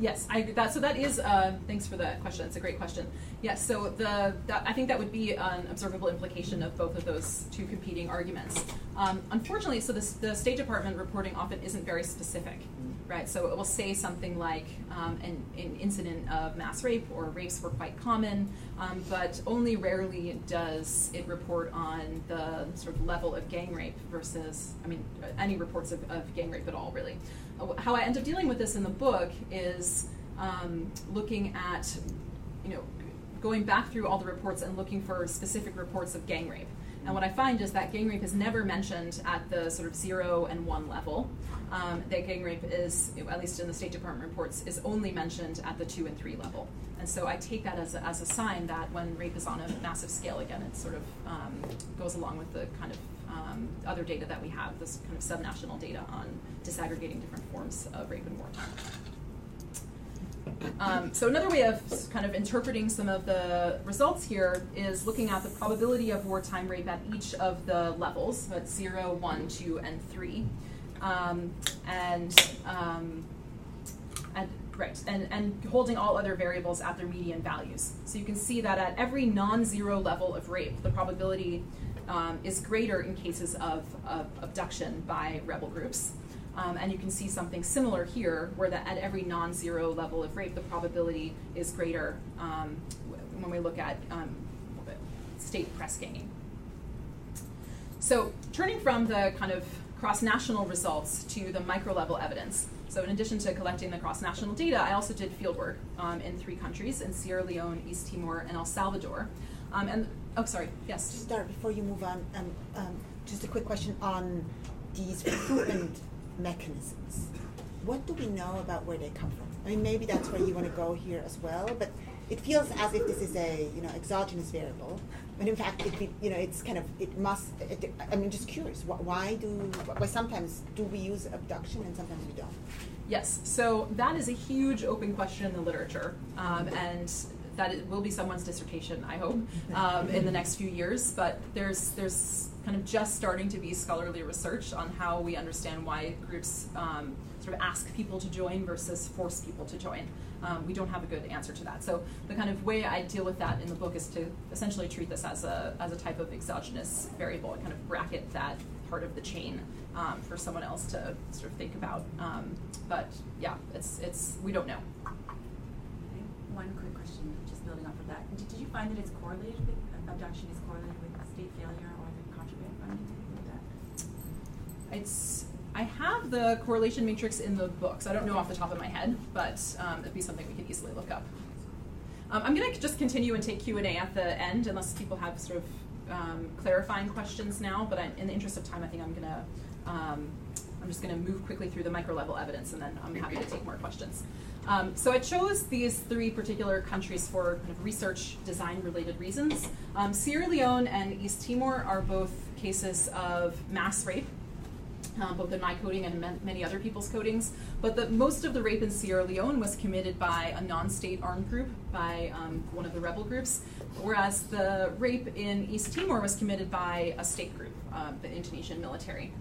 Yes, I that so that is. Uh, thanks for that question. It's a great question. Yes, so the that, I think that would be an observable implication of both of those two competing arguments. Um, unfortunately, so this, the State Department reporting often isn't very specific right? So it will say something like um, an, an, incident of mass rape or rapes were quite common, um, but only rarely does it report on the sort of level of gang rape versus, I mean, any reports of, of gang rape at all, really. Uh, how I end up dealing with this in the book is um, looking at, you know, going back through all the reports and looking for specific reports of gang rape. And what I find is that gang rape is never mentioned at the sort of zero and one level. Um, that gang rape is, at least in the State Department reports, is only mentioned at the two and three level. And so I take that as a, as a sign that when rape is on a massive scale, again, it sort of um, goes along with the kind of um, other data that we have, this kind of subnational data on disaggregating different forms of rape in wartime. Um, so another way of kind of interpreting some of the results here is looking at the probability of wartime rape at each of the levels, at 0, 1, 2, and 3. Um, and, um, and right, and, and holding all other variables at their median values. So you can see that at every non-zero level of rape, the probability um, is greater in cases of, of abduction by rebel groups. Um, and you can see something similar here, where that at every non-zero level of rape, the probability is greater um, when we look at um, state press ganging. So turning from the kind of cross-national results to the micro-level evidence. So in addition to collecting the cross-national data, I also did fieldwork um, in three countries, in Sierra Leone, East Timor, and El Salvador. Um, and, oh, sorry, yes? To start, before you move on, um, just a quick question on these recruitment mechanisms. What do we know about where they come from? I mean, maybe that's where you want to go here as well, but it feels as if this is a you know exogenous variable, but in fact, it you know it's kind of it must. It, I mean, just curious, why do why sometimes do we use abduction and sometimes we don't? Yes, so that is a huge open question in the literature, um, and that will be someone's dissertation, I hope, um, in the next few years. But there's there's kind of just starting to be scholarly research on how we understand why groups um, sort of ask people to join versus force people to join. Um, we don't have a good answer to that. So the kind of way I deal with that in the book is to essentially treat this as a as a type of exogenous variable and kind of bracket that part of the chain um, for someone else to sort of think about. Um, but yeah, it's it's we don't know. One quick question, just building off of that. Did, did you find that it's correlated with abduction is correlated with state failure or the contraband funding, like that? It's I have the correlation matrix in the book, so I don't know off the top of my head, but um, it'd be something we could easily look up. Um, I'm going to just continue and take Q and A at the end, unless people have sort of um, clarifying questions now. But I, in the interest of time, I think I'm going to um, I'm just going to move quickly through the micro level evidence, and then I'm happy to take more questions. Um, so I chose these three particular countries for kind of research design related reasons. Um, Sierra Leone and East Timor are both cases of mass rape. Um, both in my coding and many other people's codings, but the, most of the rape in Sierra Leone was committed by a non-state armed group, by um, one of the rebel groups, whereas the rape in East Timor was committed by a state group, uh, the Indonesian military.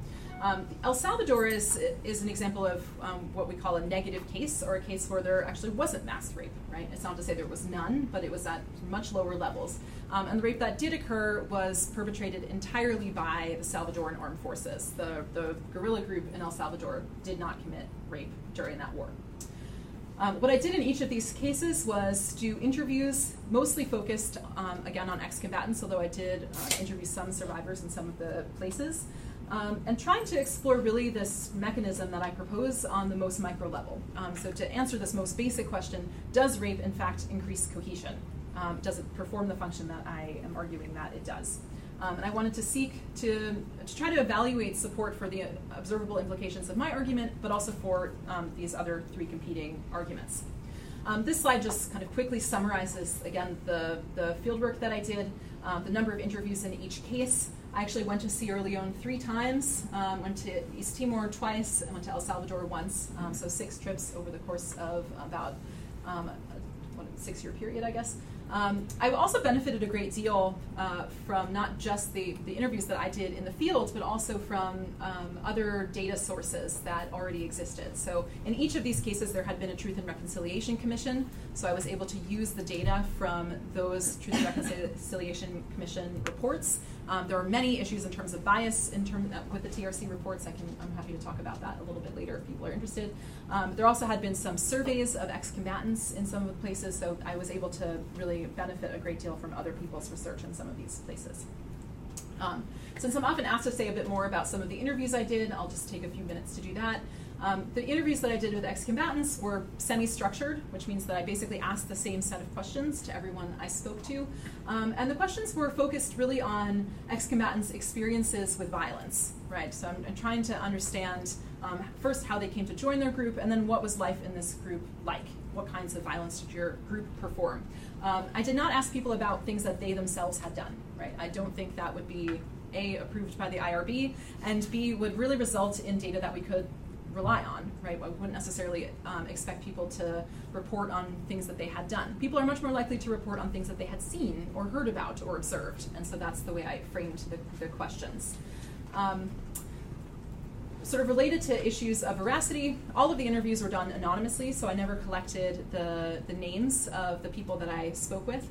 Um, El Salvador is, is an example of um, what we call a negative case, or a case where there actually wasn't mass rape, right? It's not to say there was none, but it was at much lower levels. Um, and the rape that did occur was perpetrated entirely by the Salvadoran armed forces. The, the guerrilla group in El Salvador did not commit rape during that war. Um, what I did in each of these cases was do interviews, mostly focused, um, again, on ex combatants, although I did uh, interview some survivors in some of the places um, and trying to explore really this mechanism that I propose on the most micro level. Um, so, to answer this most basic question, does rape in fact increase cohesion? Um, does it perform the function that I am arguing that it does? Um, and I wanted to seek to, to try to evaluate support for the observable implications of my argument, but also for um, these other three competing arguments. Um, this slide just kind of quickly summarizes, again, the, the fieldwork that I did, uh, the number of interviews in each case, I actually went to Sierra Leone three times, um, went to East Timor twice, and went to El Salvador once. Um, so six trips over the course of about um, a six year period, I guess. Um, I also benefited a great deal uh, from not just the, the interviews that I did in the field, but also from um, other data sources that already existed. So, in each of these cases, there had been a Truth and Reconciliation Commission, so I was able to use the data from those Truth and Reconciliation Commission reports. Um, there are many issues in terms of bias in term, uh, with the TRC reports. I can, I'm happy to talk about that a little bit later if people are interested. Um, there also had been some surveys of ex combatants in some of the places, so I was able to really benefit a great deal from other people's research in some of these places. Um, since I'm often asked to say a bit more about some of the interviews I did, I'll just take a few minutes to do that. Um, the interviews that I did with ex combatants were semi structured, which means that I basically asked the same set of questions to everyone I spoke to. Um, and the questions were focused really on ex combatants' experiences with violence, right? So I'm, I'm trying to understand um, first how they came to join their group, and then what was life in this group like? What kinds of violence did your group perform? Um, I did not ask people about things that they themselves had done, right? I don't think that would be a approved by the IRB, and B would really result in data that we could rely on, right? I wouldn't necessarily um, expect people to report on things that they had done. People are much more likely to report on things that they had seen or heard about or observed, and so that's the way I framed the, the questions. Um, sort of related to issues of veracity, all of the interviews were done anonymously, so I never collected the, the names of the people that I spoke with.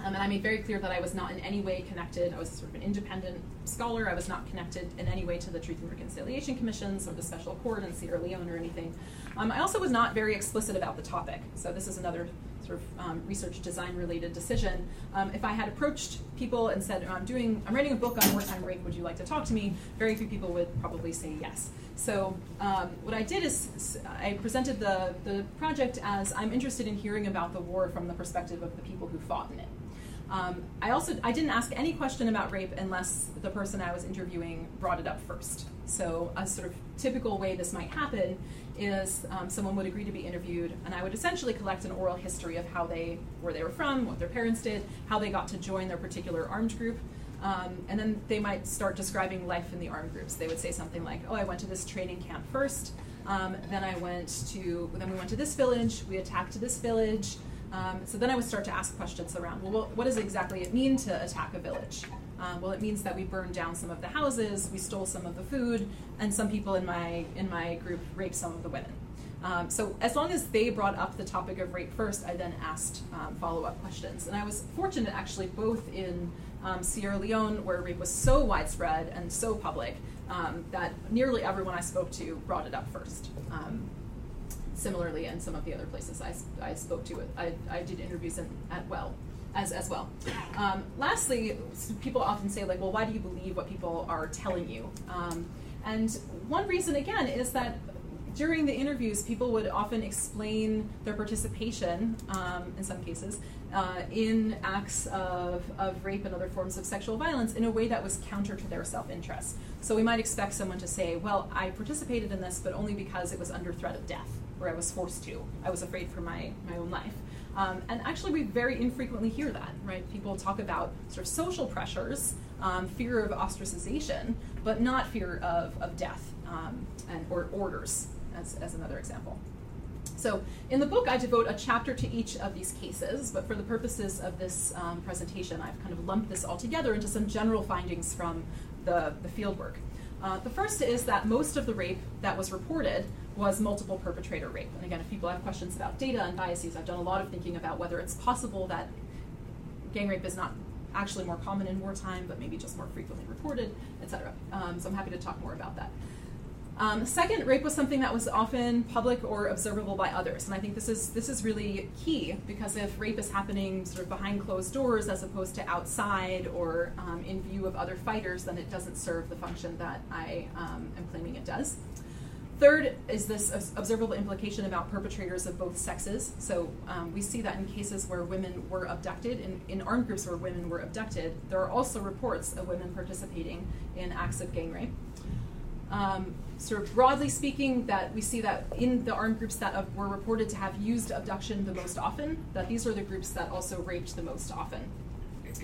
Um, and I made very clear that I was not in any way connected. I was sort of an independent scholar. I was not connected in any way to the Truth and Reconciliation Commissions or the Special Court in Sierra Leone or anything. Um, I also was not very explicit about the topic. So this is another sort of um, research design related decision. Um, if I had approached people and said, I'm doing, I'm writing a book on wartime rape, would you like to talk to me? Very few people would probably say yes. So um, what I did is I presented the, the project as I'm interested in hearing about the war from the perspective of the people who fought in it. Um, I also I didn't ask any question about rape unless the person I was interviewing brought it up first. So a sort of typical way this might happen is um, someone would agree to be interviewed, and I would essentially collect an oral history of how they where they were from, what their parents did, how they got to join their particular armed group. Um, and then they might start describing life in the armed groups. They would say something like, "Oh, I went to this training camp first. Um, then I went to. Then we went to this village. We attacked this village. Um, so then I would start to ask questions around, well, what, what does exactly it mean to attack a village? Um, well, it means that we burned down some of the houses, we stole some of the food, and some people in my in my group raped some of the women. Um, so as long as they brought up the topic of rape first, I then asked um, follow-up questions, and I was fortunate actually both in um, Sierra Leone, where rape was so widespread and so public, um, that nearly everyone I spoke to brought it up first. Um, similarly in some of the other places I, I spoke to. I, I did interviews in, at Well as, as well. Um, lastly, people often say like, well, why do you believe what people are telling you? Um, and one reason again is that during the interviews, people would often explain their participation, um, in some cases, uh, in acts of, of rape and other forms of sexual violence in a way that was counter to their self interest. So we might expect someone to say, Well, I participated in this, but only because it was under threat of death or I was forced to. I was afraid for my, my own life. Um, and actually, we very infrequently hear that, right? People talk about sort of social pressures, um, fear of ostracization, but not fear of, of death um, and, or orders, as, as another example. So, in the book, I devote a chapter to each of these cases, but for the purposes of this um, presentation, I've kind of lumped this all together into some general findings from the, the fieldwork. Uh, the first is that most of the rape that was reported was multiple perpetrator rape. And again, if people have questions about data and biases, I've done a lot of thinking about whether it's possible that gang rape is not actually more common in wartime, but maybe just more frequently reported, etc. Um, so I'm happy to talk more about that. Um, second, rape was something that was often public or observable by others, and I think this is this is really key because if rape is happening sort of behind closed doors as opposed to outside or um, in view of other fighters, then it doesn't serve the function that I um, am claiming it does. Third is this observable implication about perpetrators of both sexes. So um, we see that in cases where women were abducted, in, in armed groups where women were abducted, there are also reports of women participating in acts of gang rape. Um, sort of broadly speaking, that we see that in the armed groups that were reported to have used abduction the most often, that these are the groups that also raped the most often.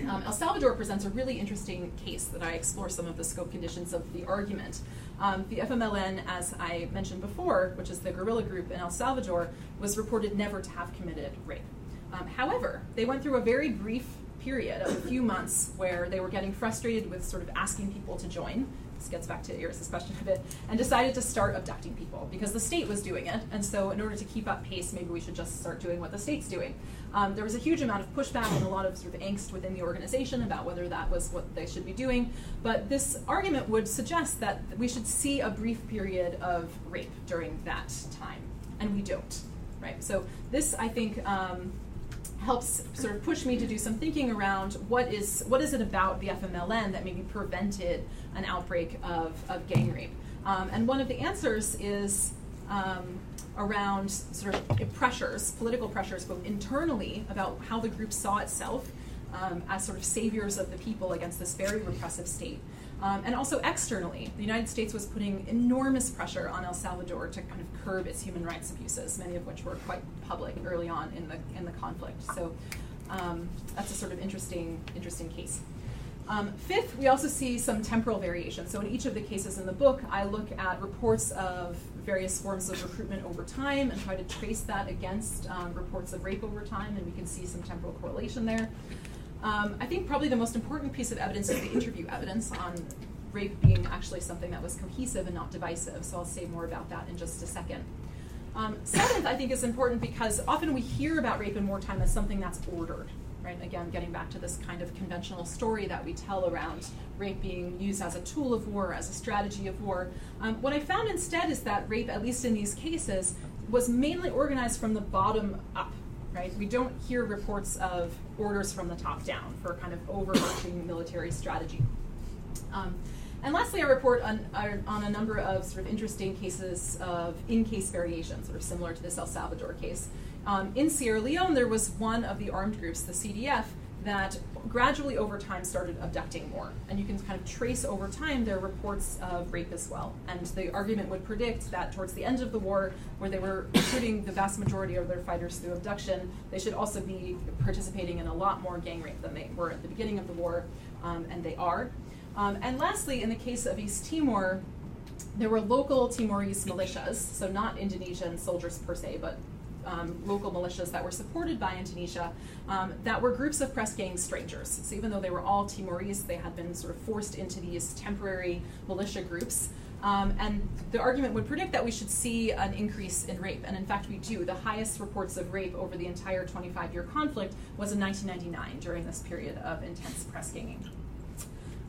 Um, El Salvador presents a really interesting case that I explore some of the scope conditions of the argument. Um, the FMLN, as I mentioned before, which is the guerrilla group in El Salvador, was reported never to have committed rape. Um, however, they went through a very brief period of a few months where they were getting frustrated with sort of asking people to join this gets back to Iris's question a bit, and decided to start abducting people because the state was doing it. And so, in order to keep up pace, maybe we should just start doing what the state's doing. Um, there was a huge amount of pushback and a lot of sort of angst within the organization about whether that was what they should be doing. But this argument would suggest that we should see a brief period of rape during that time, and we don't. Right. So this, I think. Um, helps sort of push me to do some thinking around what is what is it about the FMLN that maybe prevented an outbreak of, of gang rape. Um, and one of the answers is um, around sort of pressures, political pressures, both internally about how the group saw itself um, as sort of saviors of the people against this very repressive state. Um, and also externally, the United States was putting enormous pressure on El Salvador to kind of curb its human rights abuses, many of which were quite public early on in the in the conflict. So um, that's a sort of interesting interesting case. Um, fifth, we also see some temporal variation. So in each of the cases in the book, I look at reports of various forms of recruitment over time and try to trace that against um, reports of rape over time, and we can see some temporal correlation there. Um, I think probably the most important piece of evidence is the interview evidence on rape being actually something that was cohesive and not divisive. So I'll say more about that in just a second. Um, seventh, I think, is important because often we hear about rape in wartime as something that's ordered, right? Again, getting back to this kind of conventional story that we tell around rape being used as a tool of war, as a strategy of war. Um, what I found instead is that rape, at least in these cases, was mainly organized from the bottom up right? We don't hear reports of orders from the top down for kind of overarching military strategy. Um, and lastly, I report on, on a number of sort of interesting cases of in-case variations, sort of similar to this El Salvador case. Um, in Sierra Leone, there was one of the armed groups, the CDF, that gradually over time started abducting more. And you can kind of trace over time their reports of rape as well. And the argument would predict that towards the end of the war, where they were recruiting the vast majority of their fighters through abduction, they should also be participating in a lot more gang rape than they were at the beginning of the war, um, and they are. Um, and lastly, in the case of East Timor, there were local Timorese militias, so not Indonesian soldiers per se, but um, local militias that were supported by Indonesia um, that were groups of press gang strangers. So even though they were all Timorese, they had been sort of forced into these temporary militia groups. Um, and the argument would predict that we should see an increase in rape. And in fact, we do. The highest reports of rape over the entire 25 year conflict was in 1999 during this period of intense press ganging.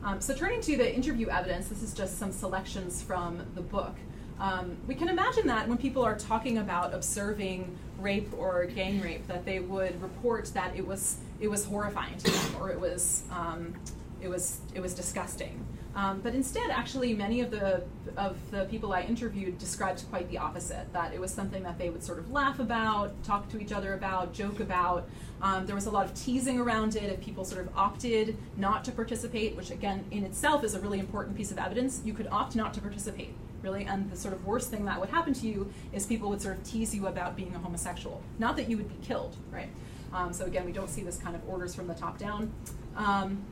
Um, so, turning to the interview evidence, this is just some selections from the book. Um, we can imagine that when people are talking about observing rape or gang rape, that they would report that it was it was horrifying to them or it was um, it was it was disgusting. Um, but instead, actually, many of the of the people I interviewed described quite the opposite. That it was something that they would sort of laugh about, talk to each other about, joke about. Um, there was a lot of teasing around it. If people sort of opted not to participate, which again in itself is a really important piece of evidence, you could opt not to participate really. And the sort of worst thing that would happen to you is people would sort of tease you about being a homosexual. Not that you would be killed, right? Um, so again, we don't see this kind of orders from the top down. Um,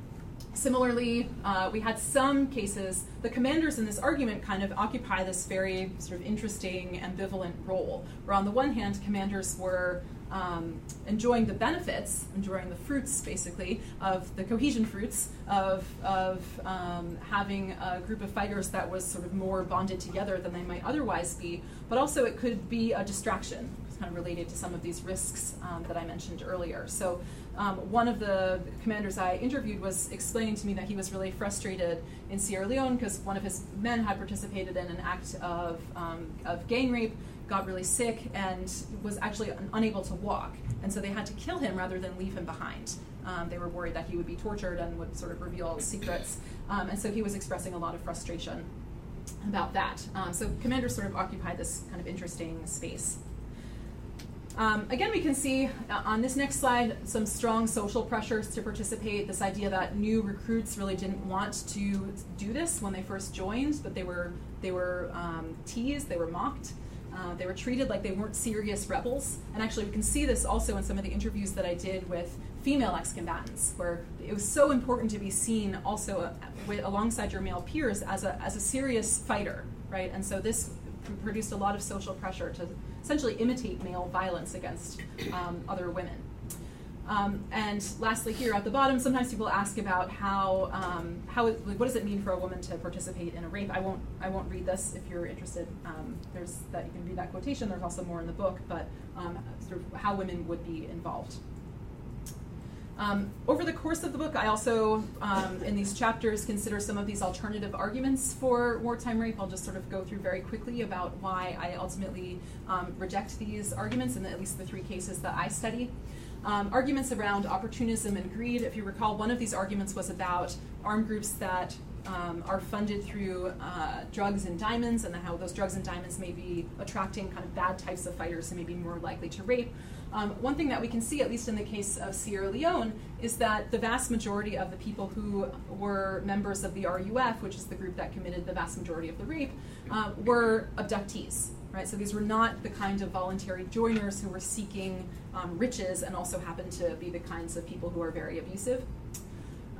Similarly, uh, we had some cases, the commanders in this argument kind of occupy this very sort of interesting, ambivalent role, where on the one hand, commanders were um, enjoying the benefits, enjoying the fruits, basically, of the cohesion fruits of, of um, having a group of fighters that was sort of more bonded together than they might otherwise be, but also it could be a distraction. It's kind of related to some of these risks um, that I mentioned earlier. So, um, one of the commanders I interviewed was explaining to me that he was really frustrated in Sierra Leone because one of his men had participated in an act of, um, of gang rape got really sick and was actually un- unable to walk. And so they had to kill him rather than leave him behind. Um, they were worried that he would be tortured and would sort of reveal secrets. Um, and so he was expressing a lot of frustration about that. Um, so commanders sort of occupied this kind of interesting space. Um, again, we can see uh, on this next slide some strong social pressures to participate. This idea that new recruits really didn't want to do this when they first joined, but they were they were um, teased, they were mocked. Uh, they were treated like they weren't serious rebels. And actually, we can see this also in some of the interviews that I did with female ex combatants, where it was so important to be seen also uh, with, alongside your male peers as a, as a serious fighter, right? And so this produced a lot of social pressure to essentially imitate male violence against um, other women. Um, and lastly, here at the bottom, sometimes people ask about how um, how it, like, what does it mean for a woman to participate in a rape. I won't I won't read this if you're interested. Um, there's that you can read that quotation. There's also more in the book, but um, sort of how women would be involved. Um, over the course of the book, I also, um, in these chapters, consider some of these alternative arguments for wartime rape. I'll just sort of go through very quickly about why I ultimately reject these arguments in at least the three cases that I study. Um, arguments around opportunism and greed. If you recall, one of these arguments was about armed groups that um, are funded through uh, drugs and diamonds, and how those drugs and diamonds may be attracting kind of bad types of fighters who may be more likely to rape. Um, one thing that we can see, at least in the case of Sierra Leone, is that the vast majority of the people who were members of the RUF, which is the group that committed the vast majority of the rape, uh, were abductees right? So these were not the kind of voluntary joiners who were seeking um, riches and also happened to be the kinds of people who are very abusive.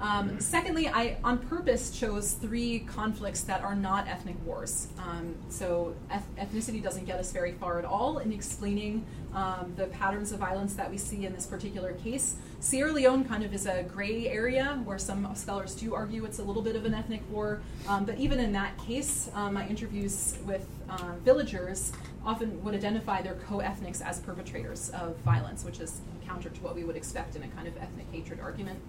Um, secondly, I on purpose chose three conflicts that are not ethnic wars. Um, so eth- ethnicity doesn't get us very far at all in explaining um, the patterns of violence that we see in this particular case. Sierra Leone kind of is a gray area where some scholars do argue it's a little bit of an ethnic war. Um, but even in that case, um, my interviews with uh, villagers often would identify their co-ethnics as perpetrators of violence, which is counter to what we would expect in a kind of ethnic hatred argument.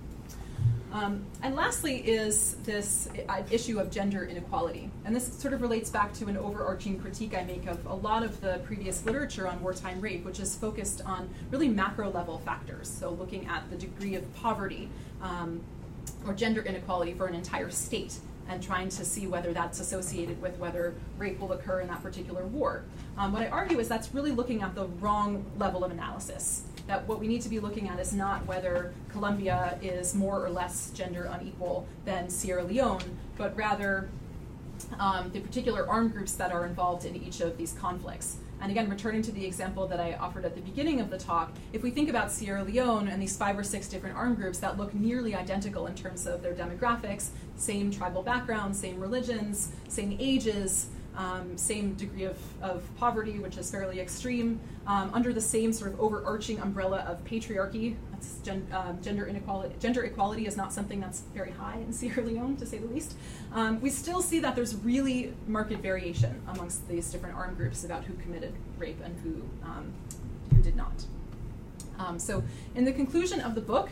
Um, and lastly is this uh, issue of gender inequality. And this sort of relates back to an overarching critique I make of a lot of the previous literature on wartime rape, which is focused on really macro level factors. So looking at the degree of poverty um, or gender inequality for an entire state and trying to see whether that's associated with whether rape will occur in that particular war. Um, what I argue is that's really looking at the wrong level of analysis that what we need to be looking at is not whether Colombia is more or less gender unequal than Sierra Leone, but rather um, the particular armed groups that are involved in each of these conflicts. And again, returning to the example that I offered at the beginning of the talk, if we think about Sierra Leone and these five or six different armed groups that look nearly identical in terms of their demographics, same tribal backgrounds, same religions, same ages, um, same degree of, of poverty, which is fairly extreme, um, under the same sort of overarching umbrella of patriarchy. Gen, uh, gender inequality. Gender equality is not something that's very high in Sierra Leone, to say the least. Um, we still see that there's really marked variation amongst these different armed groups about who committed rape and who um, who did not. Um, so, in the conclusion of the book,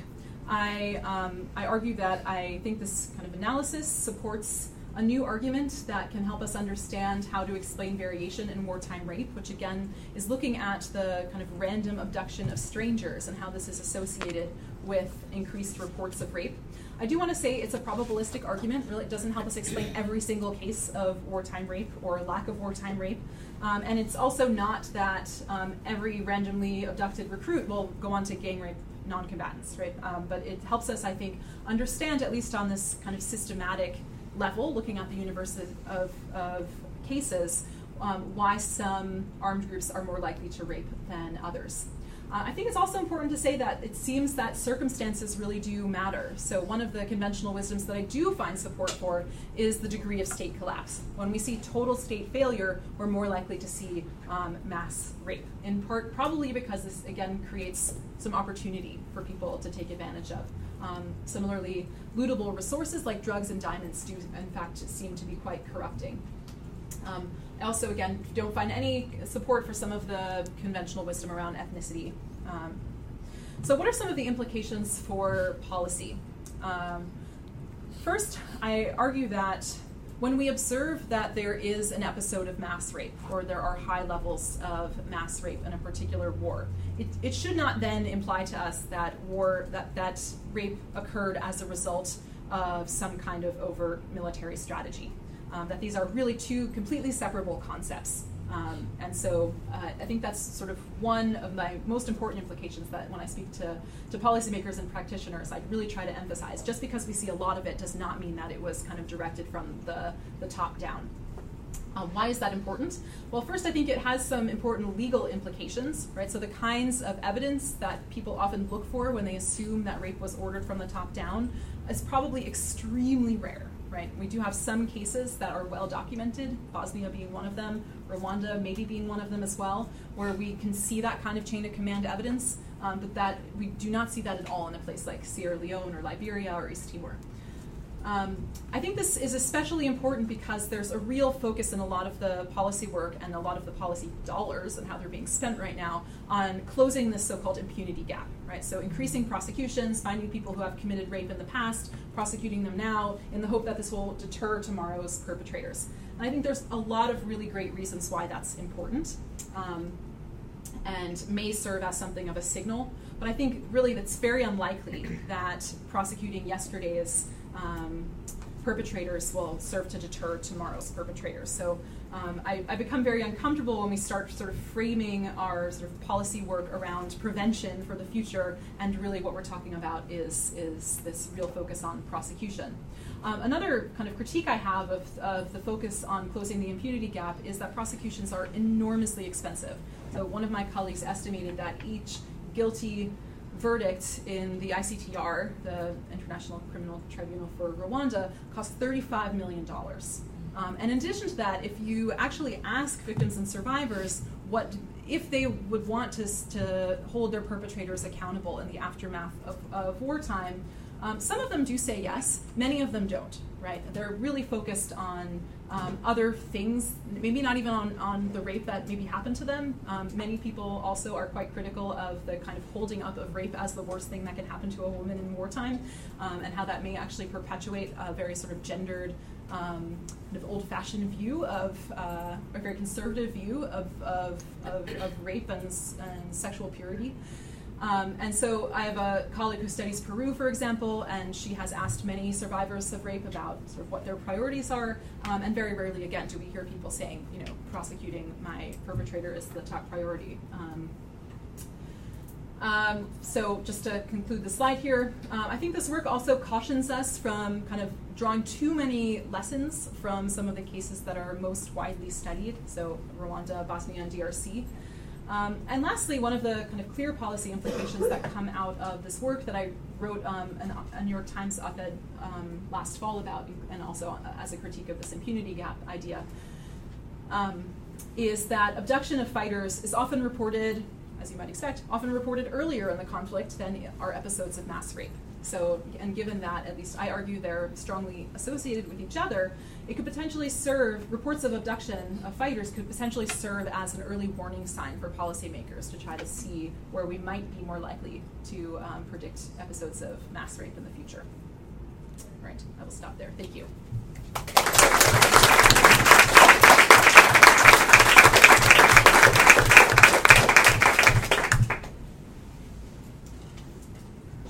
I um, I argue that I think this kind of analysis supports a new argument that can help us understand how to explain variation in wartime rape, which again is looking at the kind of random abduction of strangers and how this is associated with increased reports of rape. I do want to say it's a probabilistic argument. Really, it doesn't help us explain every single case of wartime rape or lack of wartime rape. Um, and it's also not that um, every randomly abducted recruit will go on to gang rape non-combatants, right? Um, but it helps us, I think, understand at least on this kind of systematic level, looking at the universe of, of cases, um, why some armed groups are more likely to rape than others. Uh, I think it's also important to say that it seems that circumstances really do matter. So, one of the conventional wisdoms that I do find support for is the degree of state collapse. When we see total state failure, we're more likely to see um, mass rape, in part probably because this, again, creates some opportunity for people to take advantage of. Um, similarly, lootable resources like drugs and diamonds do, in fact, seem to be quite corrupting. Um, also, again, don't find any support for some of the conventional wisdom around ethnicity. Um, so, what are some of the implications for policy? Um, first, I argue that when we observe that there is an episode of mass rape or there are high levels of mass rape in a particular war, it, it should not then imply to us that war that, that rape occurred as a result of some kind of overt military strategy um, that these are really two completely separable concepts. Um, and so uh, I think that's sort of one of my most important implications that when I speak to, to policymakers and practitioners, I really try to emphasize. Just because we see a lot of it does not mean that it was kind of directed from the, the top down. Um, why is that important? Well, first, I think it has some important legal implications, right? So, the kinds of evidence that people often look for when they assume that rape was ordered from the top down is probably extremely rare, right? We do have some cases that are well documented, Bosnia being one of them, Rwanda maybe being one of them as well, where we can see that kind of chain of command evidence, um, but that we do not see that at all in a place like Sierra Leone or Liberia or East Timor. Um, I think this is especially important because there's a real focus in a lot of the policy work and a lot of the policy dollars and how they're being spent right now on closing this so-called impunity gap, right? So increasing prosecutions, finding people who have committed rape in the past, prosecuting them now in the hope that this will deter tomorrow's perpetrators. And I think there's a lot of really great reasons why that's important. Um, and may serve as something of a signal. But I think really it's very unlikely that prosecuting yesterday's um, perpetrators will serve to deter tomorrow's perpetrators. So um, I, I, become very uncomfortable when we start sort of framing our sort of policy work around prevention for the future, and really what we're talking about is, is this real focus on prosecution. Um, another kind of critique I have of, of the focus on closing the impunity gap is that prosecutions are enormously expensive. So one of my colleagues estimated that each guilty verdict in the ICTR, the International Criminal Tribunal for Rwanda, cost $35 million. Um, and in addition to that, if you actually ask victims and survivors what if they would want to, to hold their perpetrators accountable in the aftermath of, of wartime, um, some of them do say yes, many of them don't, right? They're really focused on um, other things, maybe not even on, on the rape that maybe happened to them. Um, many people also are quite critical of the kind of holding up of rape as the worst thing that can happen to a woman in wartime, um, and how that may actually perpetuate a very sort of gendered, um, kind of old fashioned view of, uh, a very conservative view of, of, of, of rape and, and sexual purity. Um, and so I have a colleague who studies Peru, for example, and she has asked many survivors of rape about sort of what their priorities are. Um, and very rarely, again, do we hear people saying, you know, prosecuting my perpetrator is the top priority. Um, um so just to conclude the slide here, uh, I think this work also cautions us from kind of drawing too many lessons from some of the cases that are most widely studied, so Rwanda, Bosnia, and DRC. Um, and lastly, one of the kind of clear policy implications that come out of this work that I wrote um, an, a New York Times op-ed um, last fall about, and also as a critique of this impunity gap idea, um, is that abduction of fighters is often reported, as you might expect, often reported earlier in the conflict than are episodes of mass rape. So, and given that, at least I argue they're strongly associated with each other, it could potentially serve, reports of abduction of fighters could potentially serve as an early warning sign for policymakers to try to see where we might be more likely to um, predict episodes of mass rape in the future. All right, I will stop there. Thank you.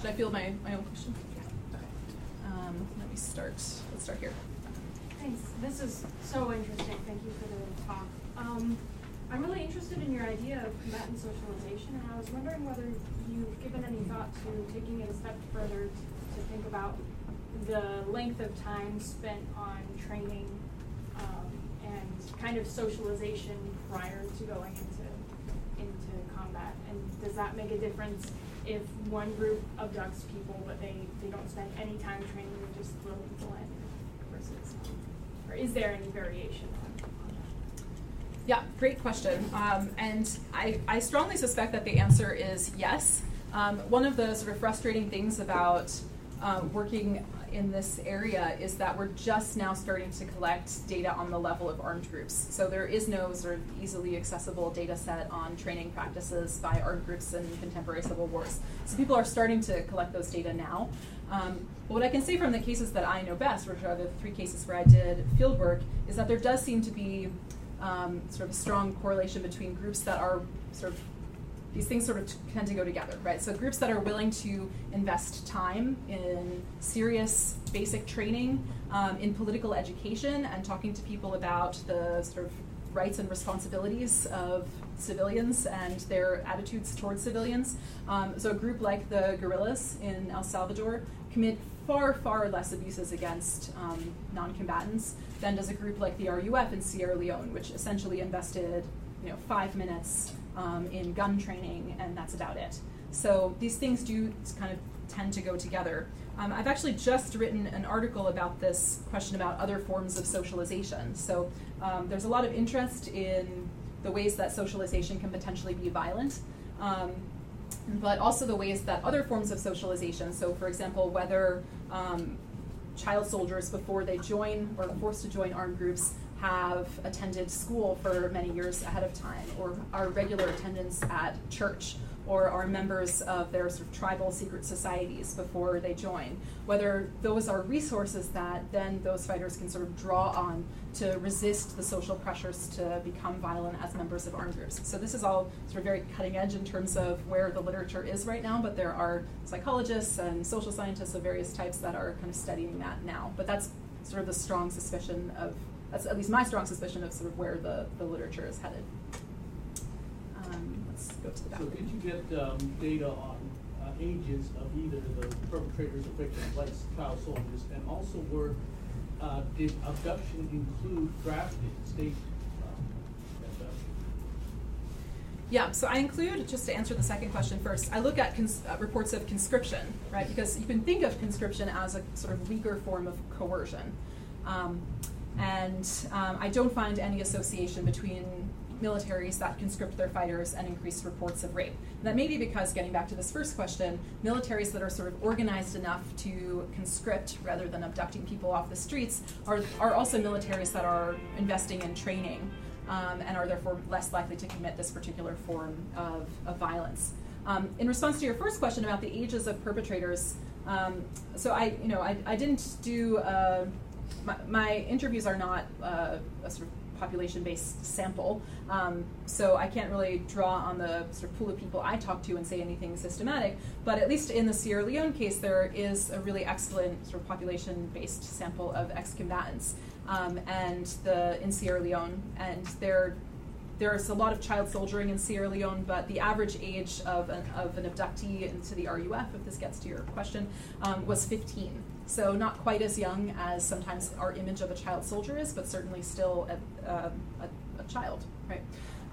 Should I field my, my own question? Okay. Um, let me start. Let's start here. Thanks. This is so interesting. Thank you for the talk. Um, I'm really interested in your idea of combatant socialization, and I was wondering whether you've given any thought to taking it a step further to think about the length of time spent on training um, and kind of socialization prior to going into into combat? And does that make a difference if one group abducts people but they, they don't spend any time training and just throw people in versus, or is there any variation? Yeah, great question. Um, and I, I strongly suspect that the answer is yes. Um, one of the sort of frustrating things about uh, working in this area is that we're just now starting to collect data on the level of armed groups. So there is no sort of easily accessible data set on training practices by armed groups in contemporary civil wars. So people are starting to collect those data now. Um, but what I can say from the cases that I know best, which are the three cases where I did field work, is that there does seem to be um, sort of a strong correlation between groups that are sort of these things sort of tend to go together, right? So groups that are willing to invest time in serious basic training, um, in political education, and talking to people about the sort of rights and responsibilities of civilians and their attitudes towards civilians. Um, so a group like the guerrillas in El Salvador commit far, far less abuses against um, non-combatants than does a group like the RUF in Sierra Leone, which essentially invested, you know, five minutes um, in gun training, and that's about it. So these things do kind of tend to go together. Um, I've actually just written an article about this question about other forms of socialization. So um, there's a lot of interest in the ways that socialization can potentially be violent. Um, but also the ways that other forms of socialization, so for example, whether um, child soldiers before they join or are forced to join armed groups have attended school for many years ahead of time, or are regular attendance at church, or are members of their sort of tribal secret societies before they join. Whether those are resources that then those fighters can sort of draw on to resist the social pressures to become violent as members of armed groups. So this is all sort of very cutting edge in terms of where the literature is right now, but there are psychologists and social scientists of various types that are kind of studying that now. But that's sort of the strong suspicion of that's at least my strong suspicion of sort of where the, the literature is headed. Um, let's go to the back. So did you get um, data on uh, ages of either the perpetrators or victims, like child soldiers, and also were uh, did abduction include drafted state um. Yeah, so I include, just to answer the second question first, I look at cons- uh, reports of conscription, right? Because you can think of conscription as a sort of weaker form of coercion. Um, and um, I don't find any association between militaries that conscript their fighters and increased reports of rape. And that may be because, getting back to this first question, militaries that are sort of organized enough to conscript rather than abducting people off the streets are, are also militaries that are investing in training um, and are therefore less likely to commit this particular form of, of violence. Um, in response to your first question about the ages of perpetrators, um, so I, you know, I, I didn't do. Uh, my, my interviews are not uh, a sort of population-based sample, um, so I can't really draw on the sort of pool of people I talk to and say anything systematic. But at least in the Sierra Leone case, there is a really excellent sort of population-based sample of ex-combatants, um, and the in Sierra Leone, and there there's a lot of child soldiering in Sierra Leone, but the average age of an, of an abductee into the RUF, if this gets to your question, um, was 15. So not quite as young as sometimes our image of a child soldier is, but certainly still a, a, a, child, right?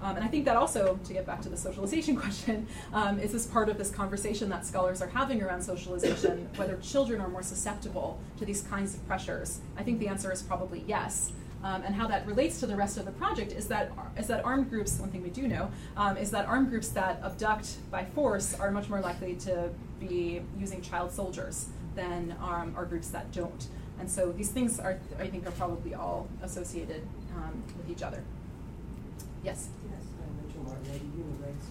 Um, and I think that also, to get back to the socialization question, um, is this part of this conversation that scholars are having around socialization, whether children are more susceptible to these kinds of pressures. I think the answer is probably yes. Um, and how that relates to the rest of the project is that is that armed groups. One thing we do know um, is that armed groups that abduct by force are much more likely to be using child soldiers than um, are groups that don't. And so these things are, I think, are probably all associated um, with each other. Yes. Yes, I'm Rachel Martin, I do human rights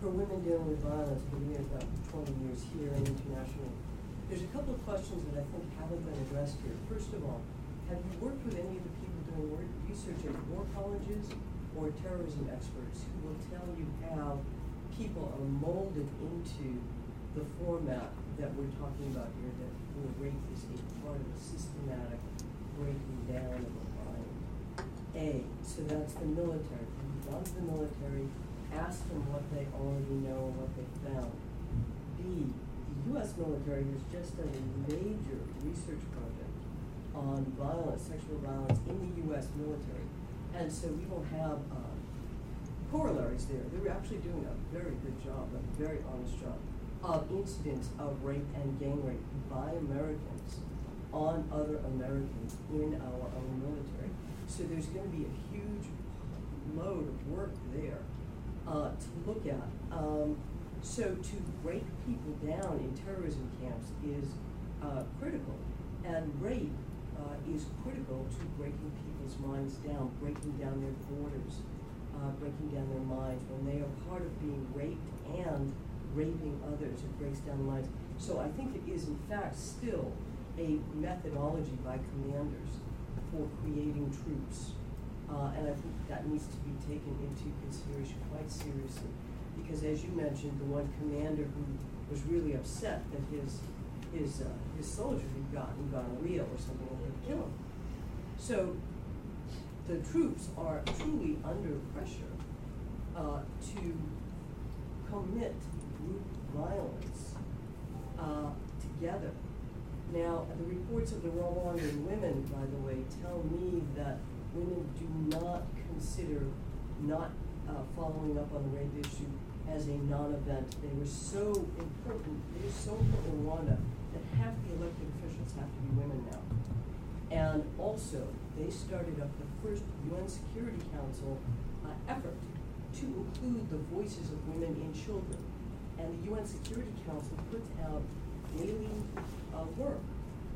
for women dealing with violence. Doing it about 20 years here and internationally. There's a couple of questions that I think haven't been addressed here. First of all, have you worked with any of the people doing work, research at war colleges or terrorism experts who will tell you how people are molded into the format that we're talking about here, that where rape is a part of a systematic breaking down of a mind? A, so that's the military. Gone to the military, ask them what they already know and what they found. B, the U.S. military has just done a major research project on violence, sexual violence in the U.S. military. And so we will have um, corollaries there. They're actually doing a very good job, a very honest job of incidents of rape and gang rape by Americans on other Americans in our own military. So there's going to be a huge load of work there uh, to look at. Um, so to break people down in terrorism camps is uh, critical, and rape uh, is critical to breaking people's minds down, breaking down their borders, uh, breaking down their minds. When they are part of being raped and raping others, it breaks down minds. So I think it is in fact still a methodology by commanders for creating troops. Uh, and I think that needs to be taken into consideration quite seriously. Because as you mentioned, the one commander who was really upset that his his uh, his soldier had gotten gonorrhea or something and they'd kill him. So the troops are truly under pressure uh, to commit violence uh, together. Now, the reports of the Rwandan women, by the way, tell me that women do not consider not uh, following up on the rape issue as a non-event. They were so important, they were so important in Rwanda that half the elected officials have to be women now. And also, they started up the first UN Security Council uh, effort to include the voices of women and children. And the UN Security Council puts out daily uh, work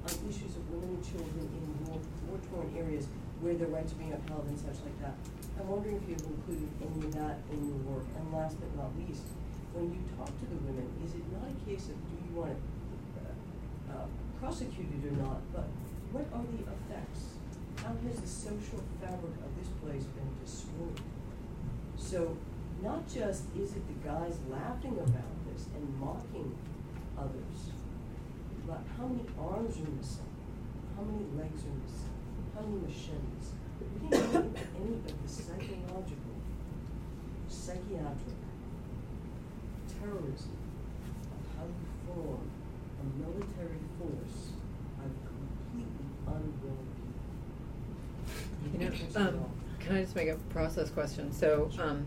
on issues of women and children in war, war-torn areas where their rights are being upheld and such like that. I'm wondering if you've included any of that in your work. And last but not least, when you talk to the women, is it not a case of do you want it uh, uh, prosecuted or not, but what are the effects? How has the social fabric of this place been destroyed? So not just is it the guys laughing about this and mocking others, but how many arms are missing? How many legs are missing? How many machetes? We didn't at any of the psychological, psychiatric, terrorism, of how you form a military force of completely unwilling people. You know, um, can I just make a process question? So, um,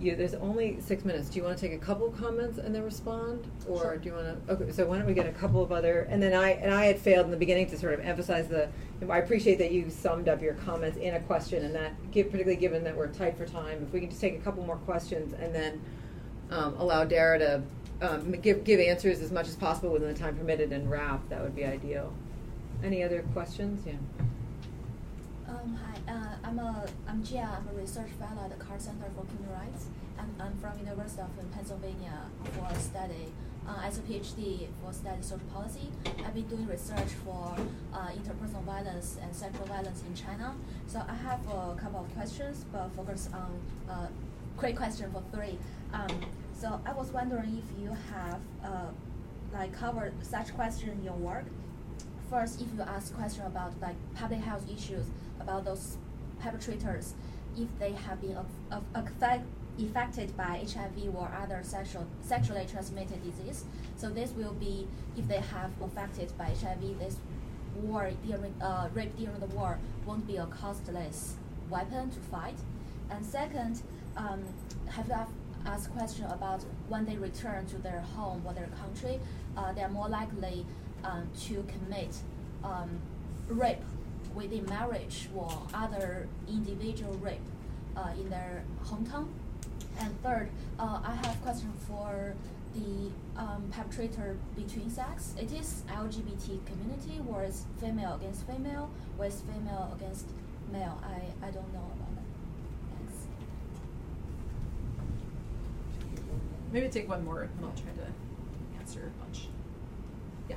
you, there's only six minutes. Do you want to take a couple of comments and then respond, or Sure. do you want to? Okay, so why don't we get a couple of other? And then I and I had failed in the beginning to sort of emphasize the. I appreciate that you summed up your comments in a question, and that give, particularly given that we're tight for time, if we can just take a couple more questions and then um, allow Dara to um, give give answers as much as possible within the time permitted and wrap, that would be ideal. Any other questions? Yeah. Um, hi, I'm a I'm Gia. I'm a research fellow at the Carr Center for Human Rights, and I'm from University of Pennsylvania for study uh, as a PhD for study social policy. I've been doing research for uh, interpersonal violence and sexual violence in China. So I have a couple of questions, but focus on uh, quick question for three. Um, so I was wondering if you have uh, like covered such question in your work first, if you ask question about like public health issues about those perpetrators, if they have been aff- aff- affected by HIV or other sexual, sexually transmitted disease, so this will be if they have affected by HIV, this war during uh, rape during the war won't be a costless weapon to fight. And second, um, have you asked question about when they return to their home or their country, uh, they're more likely um, to commit um, rape within marriage or other individual rape uh, in their hometown. And third, uh, I have question for the um, perpetrator between sex. It is LGBT community, or is female against female, or is female against male? I, I don't know about that. Thanks. Maybe take one more, and I'll try to answer a bunch. Yeah.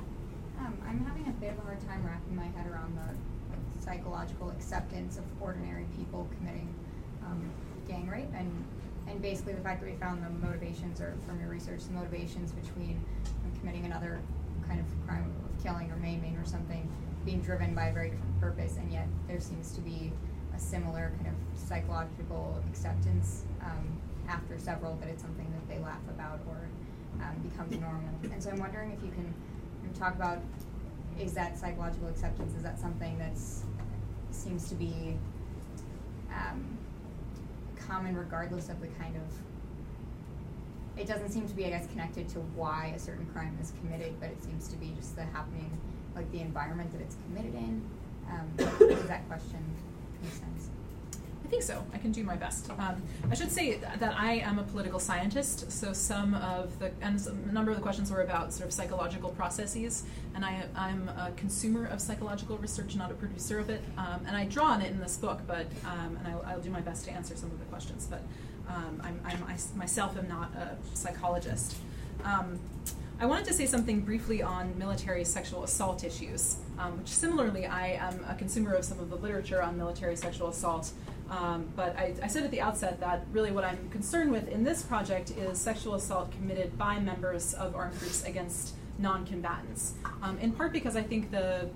Um, I'm having a bit of a hard time wrapping my head around the psychological acceptance of ordinary people committing um, gang rape and and basically the fact that we found the motivations or from your research the motivations between um, committing another kind of crime of killing or maiming or something being driven by a very different purpose and yet there seems to be a similar kind of psychological acceptance um, after several that it's something that they laugh about or um, becomes normal. And so I'm wondering if you can talk about is that psychological acceptance is that something that's seems to be um, common regardless of the kind of it doesn't seem to be, I guess, connected to why a certain crime is committed, but it seems to be just the happening, like the environment that it's committed in. Um, does that question make sense? I think so. I can do my best. Um, I should say that I am a political scientist, so some of the and a number of the questions were about sort of psychological processes, and I, I'm a consumer of psychological research, not a producer of it. Um, and I draw on it in this book, but um, and I, will do my best to answer some of the questions. But um, I'm, I'm, i myself am not a psychologist. I wanted to say something briefly on military sexual assault issues, um, which similarly I am a consumer of some of the literature on military sexual assault. Um, but I, I, said at the outset that really what I'm concerned with in this project is sexual assault committed by members of armed groups against non-combatants. Um, in part because I think the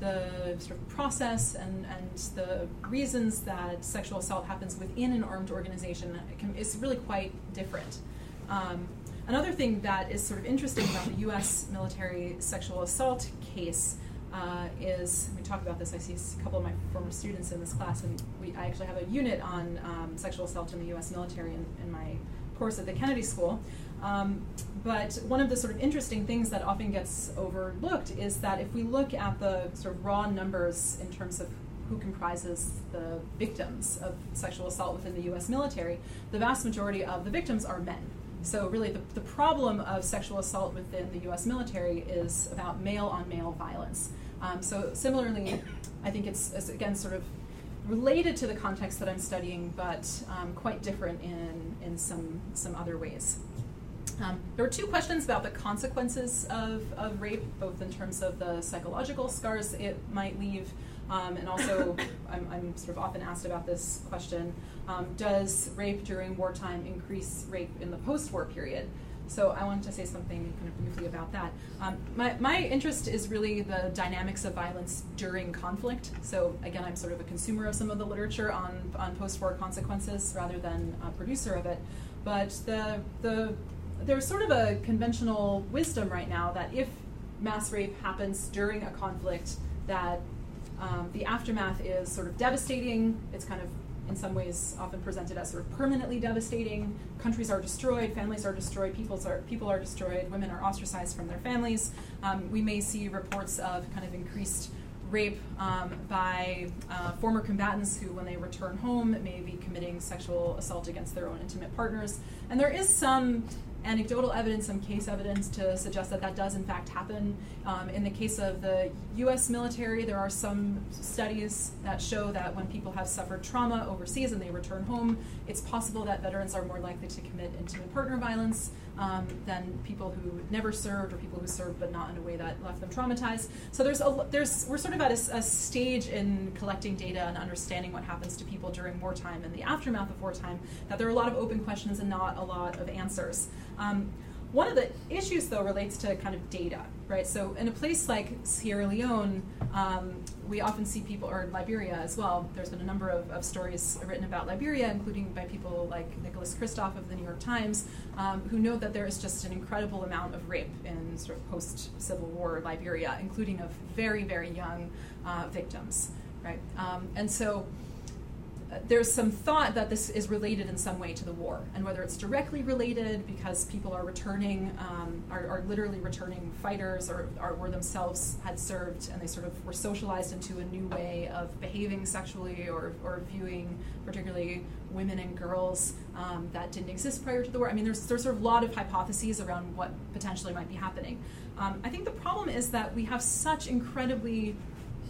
the sort of process and, and the reasons that sexual assault happens within an armed organization is really quite different. Um, another thing that is sort of interesting about the U.S. military sexual assault case uh, is we talk about this. I see a couple of my former students in this class, and we, I actually have a unit on um, sexual assault in the U.S. military in, in my course at the Kennedy School. Um, but one of the sort of interesting things that often gets overlooked is that if we look at the sort of raw numbers in terms of who comprises the victims of sexual assault within the US military, the vast majority of the victims are men. So, really, the, the problem of sexual assault within the US military is about male on male violence. Um, so, similarly, I think it's, it's, again sort of related to the context that I'm studying, but um, quite different in, in some, some other ways. Um, there were two questions about the consequences of, of rape, both in terms of the psychological scars it might leave, um, and also I'm, I'm, sort of often asked about this question um, Does rape during wartime increase rape in the post war period? So I wanted to say something kind of briefly about that. Um, my, my interest is really the dynamics of violence during conflict. So again, I'm sort of a consumer of some of the literature on, on post-war consequences rather than a producer of it. But the, the there's sort of a conventional wisdom right now that if mass rape happens during a conflict, that um, the aftermath is sort of devastating. It's kind of, in some ways, often presented as sort of permanently devastating. Countries are destroyed, families are destroyed, people's are, people are destroyed, women are ostracized from their families. Um, we may see reports of kind of increased rape um, by uh, former combatants who, when they return home, may be committing sexual assault against their own intimate partners. And there is some anecdotal evidence, some case evidence to suggest that that does in fact happen. Um, in the case of the U.S. military, there are some studies that show that when people have suffered trauma overseas and they return home, it's possible that veterans are more likely to commit intimate partner violence um, than people who never served or people who served but not in a way that left them traumatized. So there's a, there's we're sort of at a, a stage in collecting data and understanding what happens to people during wartime and the aftermath of wartime that there are a lot of open questions and not a lot of answers. Um, one of the issues, though, relates to kind of data, right? So, in a place like Sierra Leone, um, we often see people, or Liberia as well. There's been a number of, of, stories written about Liberia, including by people like Nicholas Kristof of the New York Times, um, who note that there is just an incredible amount of rape in sort of post Civil War Liberia, including of very, very young uh, victims, right? Um, and so, there's some thought that this is related in some way to the war, and whether it's directly related because people are returning, um, are, are, literally returning fighters, or, or were themselves had served, and they sort of were socialized into a new way of behaving sexually or, or viewing, particularly women and girls, um, that didn't exist prior to the war. I mean, there's there's sort of a lot of hypotheses around what potentially might be happening. Um, I think the problem is that we have such incredibly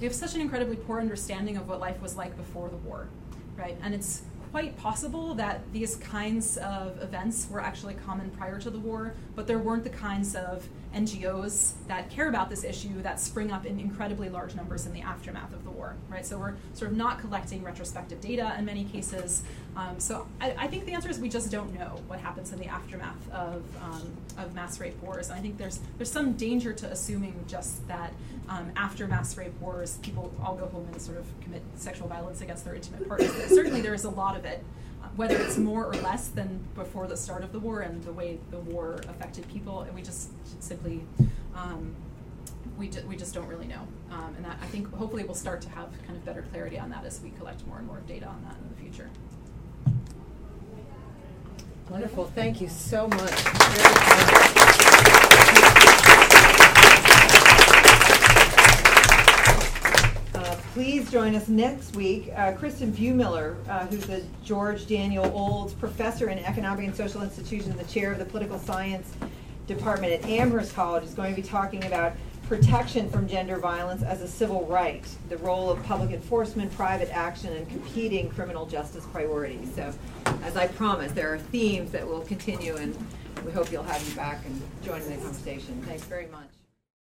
we have such an incredibly poor understanding of what life was like before the war right? And it's quite possible that these kinds of events were actually common prior to the war, but there weren't the kinds of NGOs that care about this issue that spring up in incredibly large numbers in the aftermath of the war, right? So we're sort of not collecting retrospective data in many cases. Um, so I, I, think the answer is we just don't know what happens in the aftermath of, um, of mass rape wars. And I think there's there's some danger to assuming just that um, after mass rape wars, people all go home and sort of commit sexual violence against their intimate partners. certainly there is a lot of it whether it's more or less than before the start of the war and the way the war affected people, and we just simply um, we, we just don't really know. Um, and that, I think hopefully we'll start to have kind of better clarity on that as we collect more and more data on that in the future. Wonderful, thank you so much. Please join us next week. Uh, Kristin Bumiller, uh, who's the George Daniel Olds Professor in Economic and Social Institutions, and the Chair of the Political Science Department at Amherst College, is going to be talking about protection from gender violence as a civil right, the role of public enforcement, private action, and competing criminal justice priorities. So, as I promised, there are themes that will continue, and we hope you'll have you back and join in the conversation. Thanks very much.